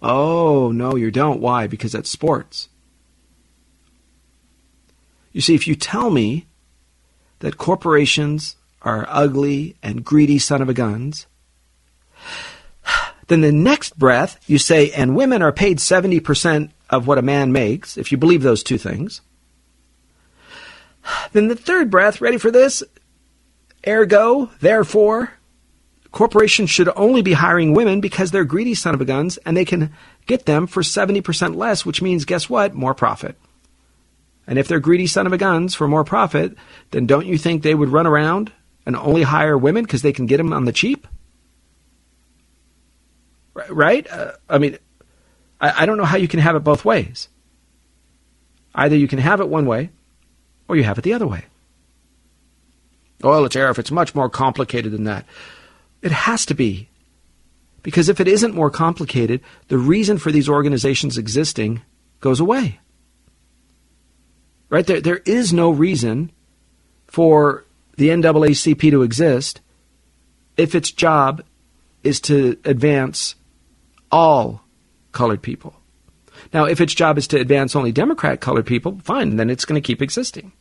G: Oh, no, you don't. Why? Because that's sports. You see, if you tell me that corporations are ugly and greedy son of a guns. Then the next breath, you say, and women are paid 70% of what a man makes, if you believe those two things. Then the third breath, ready for this? Ergo, therefore, corporations should only be hiring women because they're greedy son of a guns and they can get them for 70% less, which means, guess what? More profit. And if they're greedy son of a guns for more profit, then don't you think they would run around and only hire women because they can get them on the cheap? Right? Uh, I mean, I, I don't know how you can have it both ways. Either you can have it one way or you have it the other way. Well, it's Arif. It's much more complicated than that. It has to be. Because if it isn't more complicated, the reason for these organizations existing goes away. Right? There, there is no reason for the NAACP to exist if its job is to advance all colored people. Now, if its job is to advance only Democrat colored people, fine, then it's going to keep existing.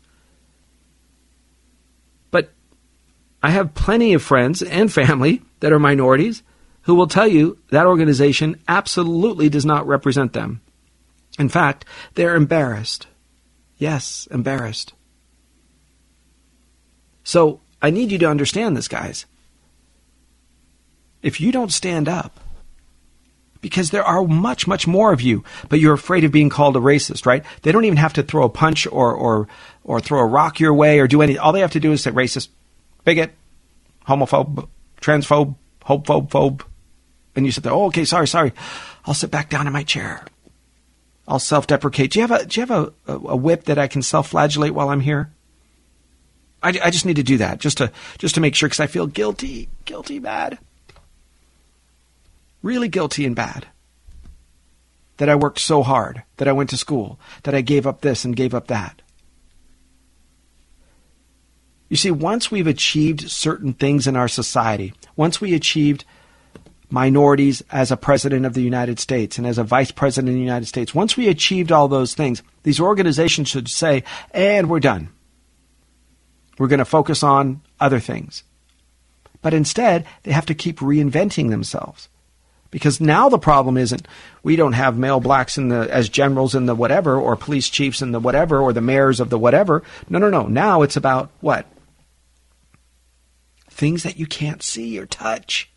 G: But I have plenty of friends and family that are minorities who will tell you that organization absolutely does not represent them. In fact, they're embarrassed. Yes, embarrassed. So I need you to understand this, guys. If you don't stand up because there are much, much more of you, but you're afraid of being called a racist, right? They don't even have to throw a punch or, or, or throw a rock your way or do anything. All they have to do is say racist, bigot, homophobe, transphobe, homophobe, phobe. And you sit there, oh, okay, sorry, sorry. I'll sit back down in my chair. I'll self-deprecate. Do you have a, do you have a, a whip that I can self-flagellate while I'm here? I, I just need to do that just to, just to make sure because I feel guilty, guilty bad really guilty and bad that I worked so hard, that I went to school, that I gave up this and gave up that. You see, once we've achieved certain things in our society, once we achieved minorities as a president of the United States and as a vice president of the United States, once we achieved all those things, these organizations should say, and we're done. We're going to focus on other things. But instead, they have to keep reinventing themselves. Because now the problem isn't we don't have male blacks in the as generals in the whatever or police chiefs in the whatever or the mayors of the whatever. No, no, no. Now it's about what? Things that you can't see or touch.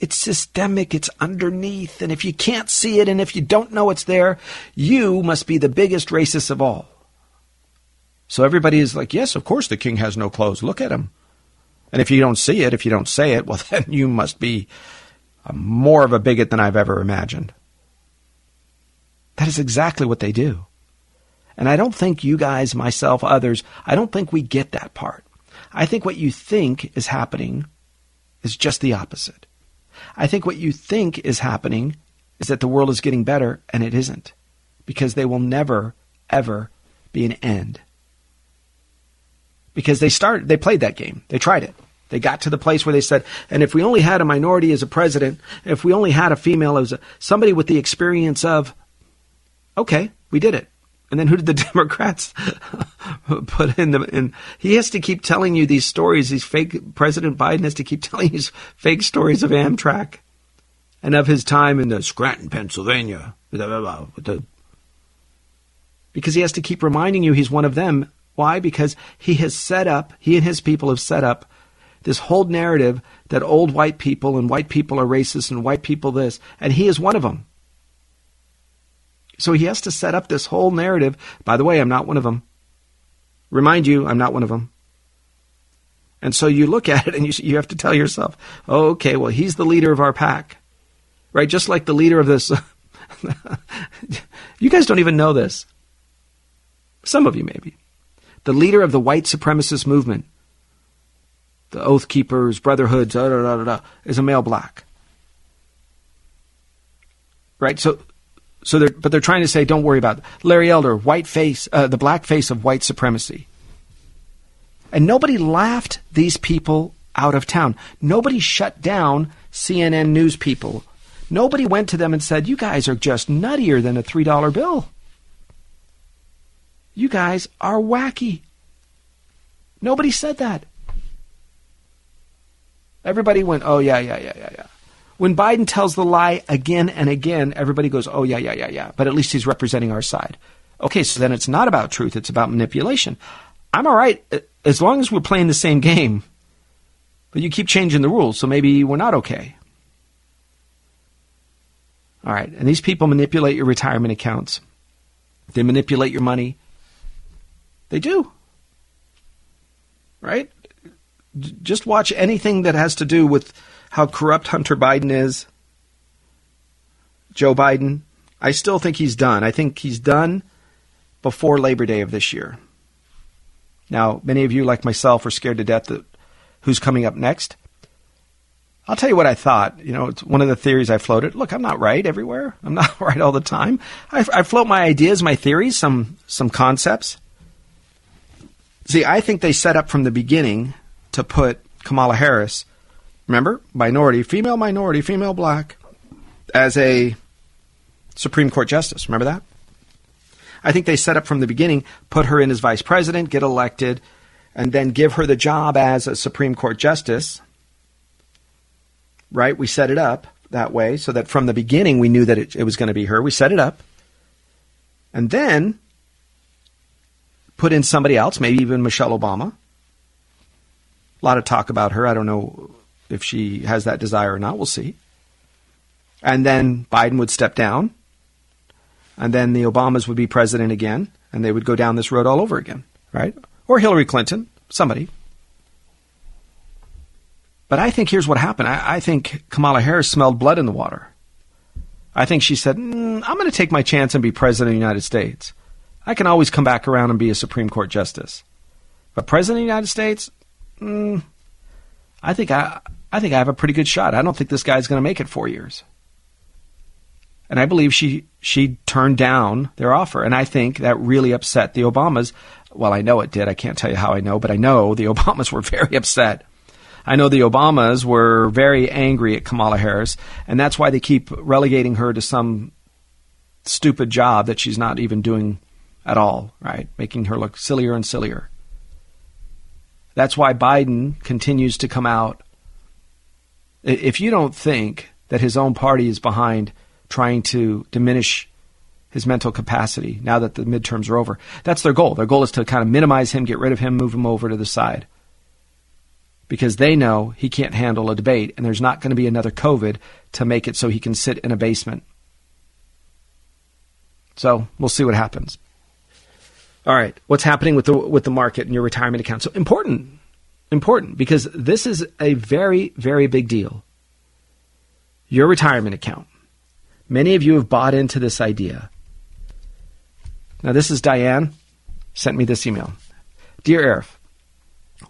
G: It's systemic, it's underneath, and if you can't see it and if you don't know it's there, you must be the biggest racist of all. So everybody is like, yes, of course the king has no clothes. Look at him. And if you don't see it, if you don't say it, well, then you must be more of a bigot than I've ever imagined. That is exactly what they do. And I don't think you guys, myself, others, I don't think we get that part. I think what you think is happening is just the opposite. I think what you think is happening is that the world is getting better, and it isn't. Because they will never, ever be an end. Because they started, they played that game. They tried it. They got to the place where they said, and if we only had a minority as a president, if we only had a female as a, somebody with the experience of, okay, we did it. And then who did the Democrats put in the? In, he has to keep telling you these stories. These fake President Biden has to keep telling you fake stories of Amtrak and of his time in the Scranton, Pennsylvania. because he has to keep reminding you he's one of them. Why? Because he has set up, he and his people have set up this whole narrative that old white people and white people are racist and white people this, and he is one of them. So he has to set up this whole narrative. By the way, I'm not one of them. Remind you, I'm not one of them. And so you look at it and you, you have to tell yourself, oh, okay, well, he's the leader of our pack. Right? Just like the leader of this. you guys don't even know this. Some of you maybe. The leader of the white supremacist movement the Oath Keepers, Brotherhood, da, da, da, da, is a male black. Right? So, so they're, but they're trying to say, don't worry about it. Larry Elder, white face, uh, the black face of white supremacy. And nobody laughed these people out of town. Nobody shut down CNN news people. Nobody went to them and said, you guys are just nuttier than a $3 bill. You guys are wacky. Nobody said that. Everybody went, oh, yeah, yeah, yeah, yeah, yeah. When Biden tells the lie again and again, everybody goes, oh, yeah, yeah, yeah, yeah. But at least he's representing our side. Okay, so then it's not about truth, it's about manipulation. I'm all right as long as we're playing the same game. But you keep changing the rules, so maybe we're not okay. All right, and these people manipulate your retirement accounts. They manipulate your money. They do. Right? just watch anything that has to do with how corrupt Hunter Biden is. Joe Biden. I still think he's done. I think he's done before Labor Day of this year. Now, many of you, like myself, are scared to death that who's coming up next. I'll tell you what I thought. You know, it's one of the theories I floated. Look, I'm not right everywhere. I'm not right all the time. I, I float my ideas, my theories, some some concepts. See, I think they set up from the beginning to put Kamala Harris, remember, minority, female minority, female black, as a Supreme Court justice. Remember that? I think they set up from the beginning, put her in as vice president, get elected, and then give her the job as a Supreme Court justice. Right? We set it up that way so that from the beginning we knew that it, it was going to be her. We set it up. And then put in somebody else, maybe even Michelle Obama, a lot of talk about her. I don't know if she has that desire or not. We'll see. And then Biden would step down. And then the Obamas would be president again. And they would go down this road all over again, right? Or Hillary Clinton, somebody. But I think here's what happened. I, I think Kamala Harris smelled blood in the water. I think she said, mm, I'm going to take my chance and be president of the United States. I can always come back around and be a Supreme Court justice. But president of the United States, mm, I think I, I think I have a pretty good shot. I don't think this guy's going to make it four years. And I believe she she turned down their offer, and I think that really upset the Obamas. Well, I know it did. I can't tell you how I know, but I know the Obamas were very upset. I know the Obamas were very angry at Kamala Harris, and that's why they keep relegating her to some stupid job that she's not even doing at all, right? Making her look sillier and sillier. That's why Biden continues to come out. If you don't think that his own party is behind trying to diminish his mental capacity now that the midterms are over, that's their goal. Their goal is to kind of minimize him, get rid of him, move him over to the side. Because they know he can't handle a debate, and there's not going to be another COVID to make it so he can sit in a basement. So we'll see what happens. All right, what's happening with the with the market and your retirement account? So important, important because this is a very very big deal. Your retirement account. Many of you have bought into this idea. Now this is Diane sent me this email. Dear Arif,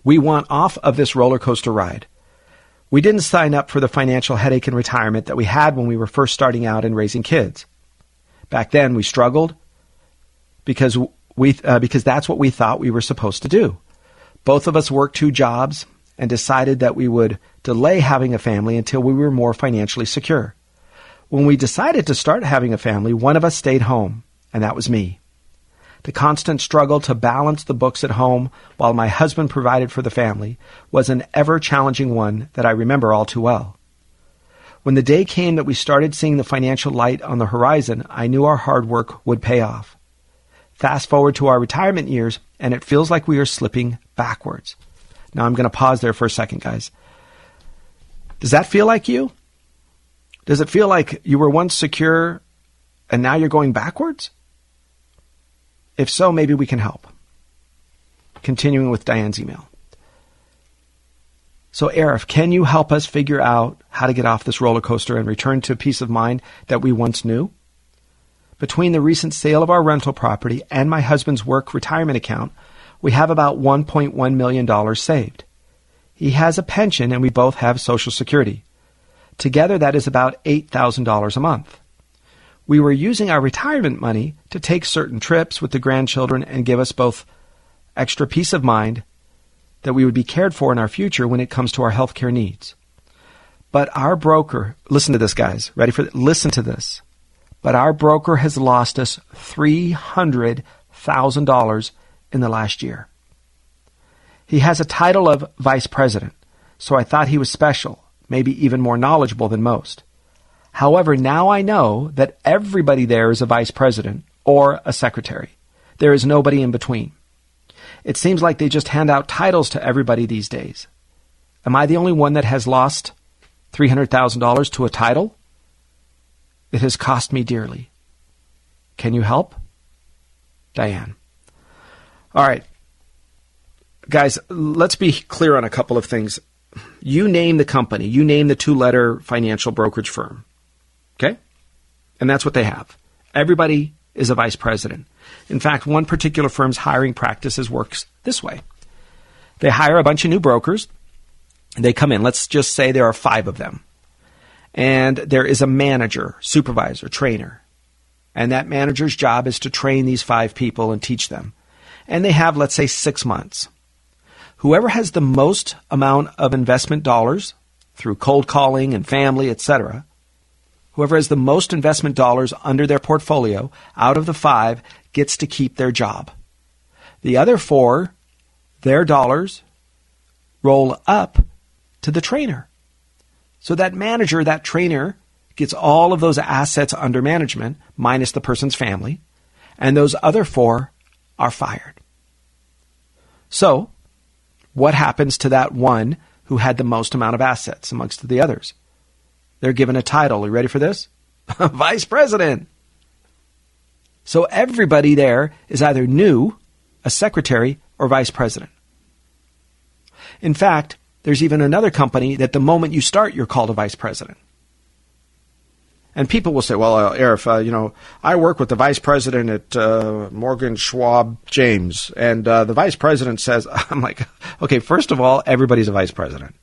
G: we want off of this roller coaster ride. We didn't sign up for the financial headache in retirement that we had when we were first starting out and raising kids. Back then, we struggled because we uh, because that's what we thought we were supposed to do. Both of us worked two jobs and decided that we would delay having a family until we were more financially secure. When we decided to start having a family, one of us stayed home, and that was me. The constant struggle to balance the books at home while my husband provided for the family was an ever challenging one that I remember all too well. When the day came that we started seeing the financial light on the horizon, I knew our hard work would pay off. Fast forward to our retirement years, and it feels like we are slipping backwards. Now I'm going to pause there for a second, guys. Does that feel like you? Does it feel like you were once secure and now you're going backwards? If so, maybe we can help. Continuing with Diane's email. So, Arif, can you help us figure out how to get off this roller coaster and return to peace of mind that we once knew? Between the recent sale of our rental property and my husband's work retirement account, we have about $1.1 million saved. He has a pension and we both have Social Security. Together, that is about $8,000 a month. We were using our retirement money to take certain trips with the grandchildren and give us both extra peace of mind that we would be cared for in our future when it comes to our health care needs. But our broker, listen to this, guys. Ready for? Listen to this but our broker has lost us $300,000 in the last year. He has a title of vice president, so I thought he was special, maybe even more knowledgeable than most. However, now I know that everybody there is a vice president or a secretary. There is nobody in between. It seems like they just hand out titles to everybody these days. Am I the only one that has lost $300,000 to a title? It has cost me dearly. Can you help? Diane. All right. Guys, let's be clear on a couple of things. You name the company, you name the two letter financial brokerage firm. Okay? And that's what they have. Everybody is a vice president. In fact, one particular firm's hiring practices works this way. They hire a bunch of new brokers. They come in. Let's just say there are five of them and there is a manager, supervisor, trainer. And that manager's job is to train these five people and teach them. And they have, let's say, six months. Whoever has the most amount of investment dollars through cold calling and family, etc., whoever has the most investment dollars under their portfolio out of the five gets to keep their job. The other four, their dollars roll up to the trainer. So that manager, that trainer, gets all of those assets under management minus the person's family, and those other four are fired. So, what happens to that one who had the most amount of assets amongst the others? they're given a title. Are you ready for this? Vice President. So everybody there is either new, a secretary, or vice president. In fact, there's even another company that the moment you start, you're called a vice president. And people will say, well, uh, Arif, uh, you know, I work with the vice president at uh, Morgan Schwab James. And uh, the vice president says, I'm like, okay, first of all, everybody's a vice president.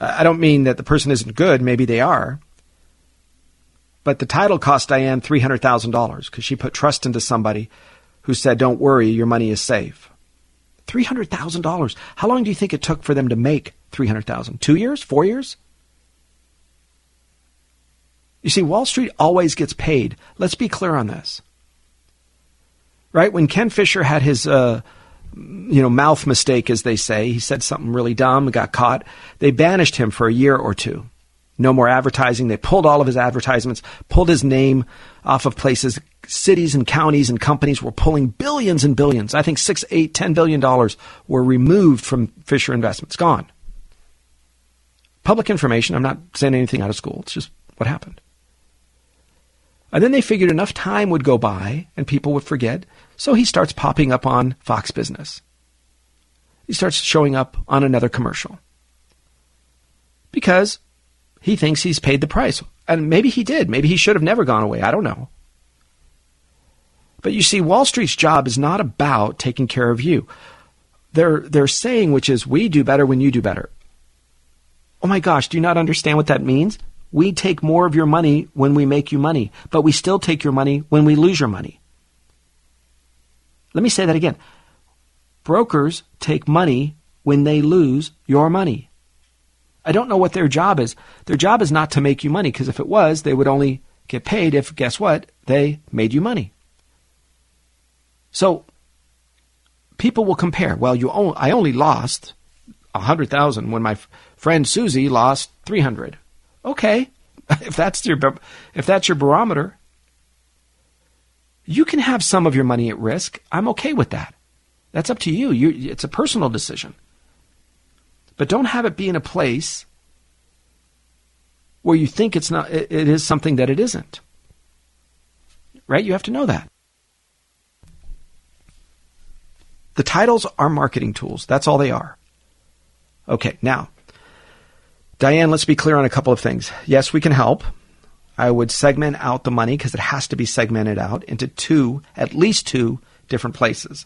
G: I don't mean that the person isn't good. Maybe they are. But the title cost Diane $300,000 because she put trust into somebody who said, don't worry, your money is safe. $300,000. How long do you think it took for them to make 300,000? 2 years? 4 years? You see Wall Street always gets paid. Let's be clear on this. Right? When Ken Fisher had his uh, you know, mouth mistake as they say, he said something really dumb, and got caught. They banished him for a year or two. No more advertising. They pulled all of his advertisements, pulled his name off of places. Cities and counties and companies were pulling billions and billions. I think six, eight, ten billion dollars were removed from Fisher Investments. Gone. Public information. I'm not saying anything out of school. It's just what happened. And then they figured enough time would go by and people would forget. So he starts popping up on Fox Business. He starts showing up on another commercial. Because he thinks he's paid the price. And maybe he did. Maybe he should have never gone away. I don't know. But you see, Wall Street's job is not about taking care of you. They're, they're saying, which is, we do better when you do better. Oh my gosh, do you not understand what that means? We take more of your money when we make you money, but we still take your money when we lose your money. Let me say that again. Brokers take money when they lose your money. I don't know what their job is. Their job is not to make you money, because if it was, they would only get paid if, guess what, they made you money. So people will compare. Well, you I only lost a hundred thousand when my f- friend Susie lost three hundred. Okay, if that's your if that's your barometer, you can have some of your money at risk. I'm okay with that. That's up to you. you it's a personal decision. But don't have it be in a place where you think it's not it, it is something that it isn't. Right? You have to know that. The titles are marketing tools. That's all they are. Okay, now Diane, let's be clear on a couple of things. Yes, we can help. I would segment out the money because it has to be segmented out into two, at least two different places.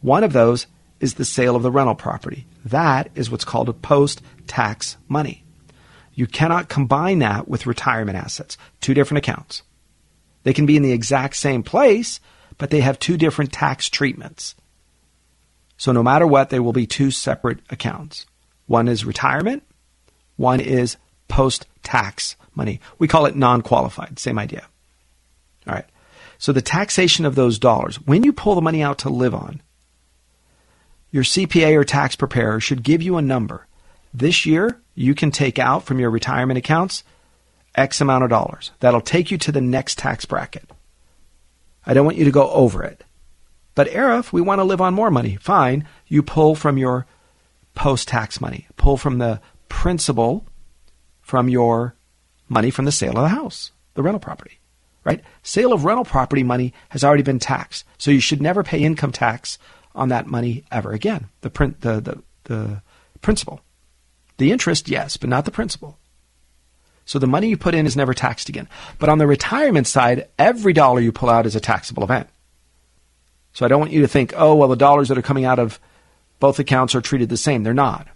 G: One of those is the sale of the rental property. That is what's called a post tax money. You cannot combine that with retirement assets, two different accounts. They can be in the exact same place, but they have two different tax treatments. So no matter what, they will be two separate accounts. One is retirement, one is post tax money. We call it non qualified. Same idea. All right. So the taxation of those dollars, when you pull the money out to live on, your CPA or tax preparer should give you a number. This year, you can take out from your retirement accounts X amount of dollars. That'll take you to the next tax bracket. I don't want you to go over it. But Arif, we want to live on more money. Fine. You pull from your post tax money. Pull from the principal from your money from the sale of the house, the rental property, right? Sale of rental property money has already been taxed, so you should never pay income tax on that money ever again. The print, the, the, the principal. The interest, yes, but not the principal. So the money you put in is never taxed again. But on the retirement side, every dollar you pull out is a taxable event. So I don't want you to think, oh, well, the dollars that are coming out of both accounts are treated the same. They're not.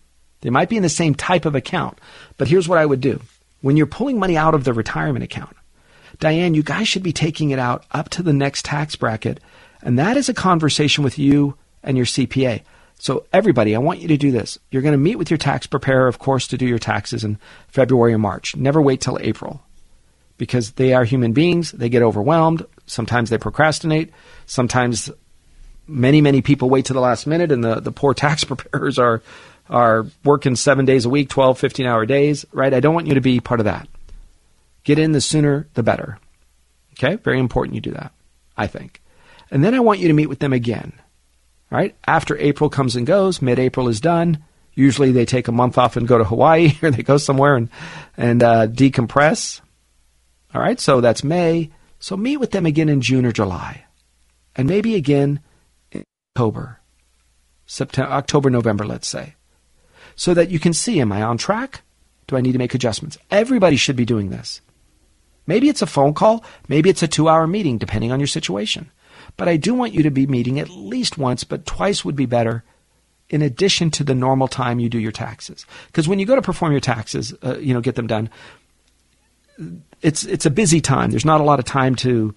G: They might be in the same type of account, but here's what I would do. When you're pulling money out of the retirement account, Diane, you guys should be taking it out up to the next tax bracket, and that is a conversation with you and your CPA. So everybody, I want you to do this. You're going to meet with your tax preparer, of course, to do your taxes in February and March. Never wait till April because they are human beings. They get overwhelmed. Sometimes they procrastinate. Sometimes many, many people wait to the last minute and the, the poor tax preparers are are working seven days a week, 12, 15 hour days, right? I don't want you to be part of that. Get in the sooner, the better. Okay? Very important you do that, I think. And then I want you to meet with them again, right? After April comes and goes, mid April is done, Usually they take a month off and go to Hawaii or they go somewhere and, and uh, decompress. All right, so that's May. So meet with them again in June or July. And maybe again in October, September, October, November, let's say. So that you can see, am I on track? Do I need to make adjustments? Everybody should be doing this. Maybe it's a phone call, maybe it's a two hour meeting, depending on your situation. But I do want you to be meeting at least once, but twice would be better in addition to the normal time you do your taxes. Because when you go to perform your taxes, uh, you know, get them done, it's it's a busy time. There's not a lot of time to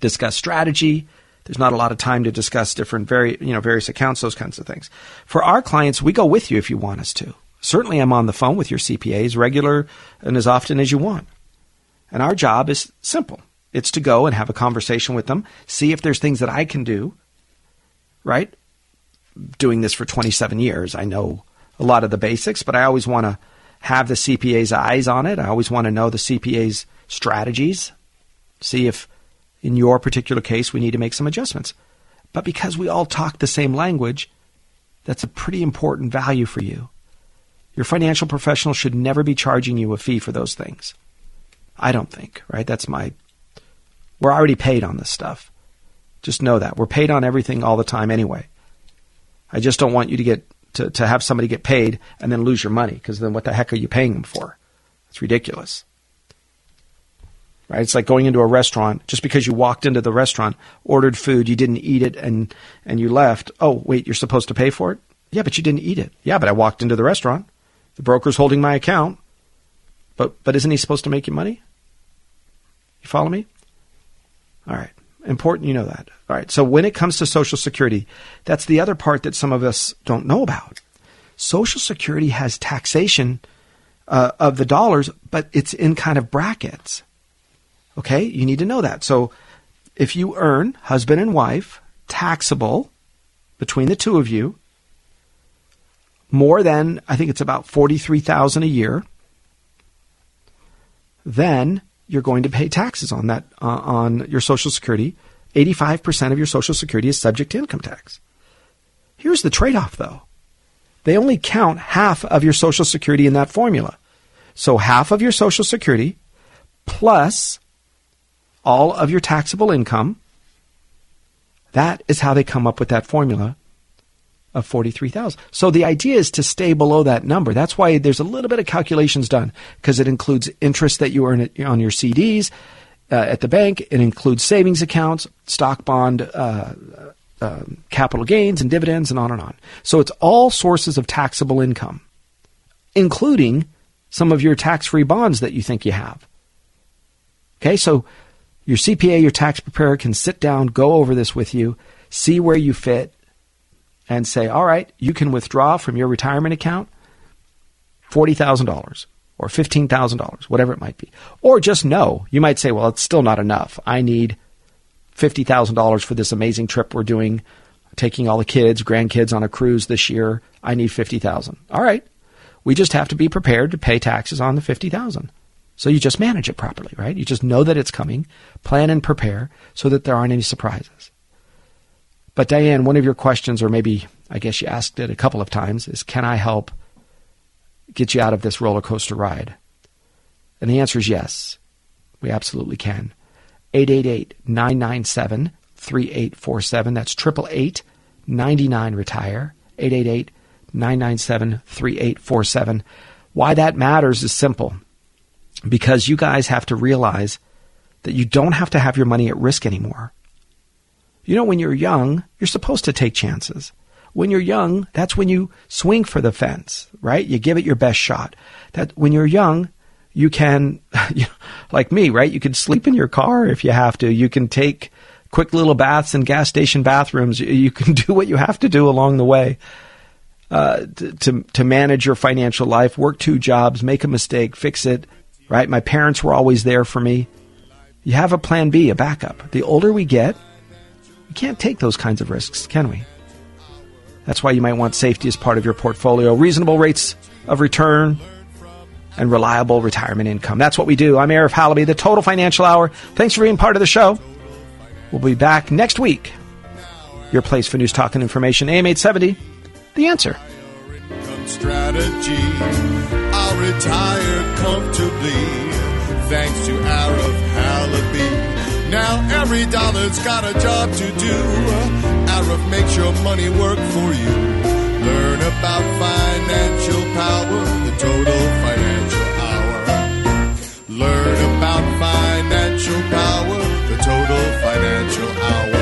G: discuss strategy. There's not a lot of time to discuss different very you know various accounts, those kinds of things. For our clients, we go with you if you want us to. Certainly, I'm on the phone with your CPAs regular and as often as you want. And our job is simple. It's to go and have a conversation with them, see if there's things that I can do, right? Doing this for 27 years, I know a lot of the basics, but I always want to have the CPA's eyes on it. I always want to know the CPA's strategies, see if in your particular case we need to make some adjustments. But because we all talk the same language, that's a pretty important value for you. Your financial professional should never be charging you a fee for those things. I don't think, right? That's my. We're already paid on this stuff. Just know that. We're paid on everything all the time anyway. I just don't want you to get to, to have somebody get paid and then lose your money because then what the heck are you paying them for? It's ridiculous. Right? It's like going into a restaurant just because you walked into the restaurant, ordered food, you didn't eat it and and you left. Oh, wait, you're supposed to pay for it? Yeah, but you didn't eat it. Yeah, but I walked into the restaurant. The broker's holding my account. But but isn't he supposed to make you money? You follow me? All right. Important you know that. All right. So when it comes to Social Security, that's the other part that some of us don't know about. Social Security has taxation uh, of the dollars, but it's in kind of brackets. Okay? You need to know that. So if you earn husband and wife taxable between the two of you more than I think it's about 43,000 a year, then you're going to pay taxes on that uh, on your social security. 85% of your social security is subject to income tax. Here's the trade-off though. They only count half of your social security in that formula. So half of your social security plus all of your taxable income that is how they come up with that formula of 43,000. So the idea is to stay below that number. That's why there's a little bit of calculations done because it includes interest that you earn on your CDs uh, at the bank. It includes savings accounts, stock bond, uh, uh, capital gains and dividends and on and on. So it's all sources of taxable income, including some of your tax-free bonds that you think you have. Okay, so your CPA, your tax preparer can sit down, go over this with you, see where you fit, and say, all right, you can withdraw from your retirement account $40,000 or $15,000, whatever it might be. Or just no. You might say, well, it's still not enough. I need $50,000 for this amazing trip we're doing, taking all the kids, grandkids on a cruise this year. I need 50,000. All right. We just have to be prepared to pay taxes on the 50,000. So you just manage it properly, right? You just know that it's coming, plan and prepare so that there aren't any surprises. But Diane, one of your questions, or maybe I guess you asked it a couple of times, is can I help get you out of this roller coaster ride? And the answer is yes. We absolutely can. 888 997 3847. That's 888 99 Retire. 888 997 3847. Why that matters is simple. Because you guys have to realize that you don't have to have your money at risk anymore. You know, when you're young, you're supposed to take chances. When you're young, that's when you swing for the fence, right? You give it your best shot. That when you're young, you can, like me, right? You can sleep in your car if you have to. You can take quick little baths in gas station bathrooms. You can do what you have to do along the way uh, to to manage your financial life. Work two jobs, make a mistake, fix it. Right? My parents were always there for me. You have a plan B, a backup. The older we get, we can't take those kinds of risks, can we? That's why you might want safety as part of your portfolio, reasonable rates of return, and reliable retirement income. That's what we do. I'm Arif Halaby, the Total Financial Hour. Thanks for being part of the show. We'll be back next week. Your place for news, talk, and information, AM 870, The Answer.
F: I'll retire comfortably thanks to Arif Halaby. Now every dollar's got a job to do. Arif makes your money work for you. Learn about financial power, the total financial hour. Learn about financial power, the total financial hour.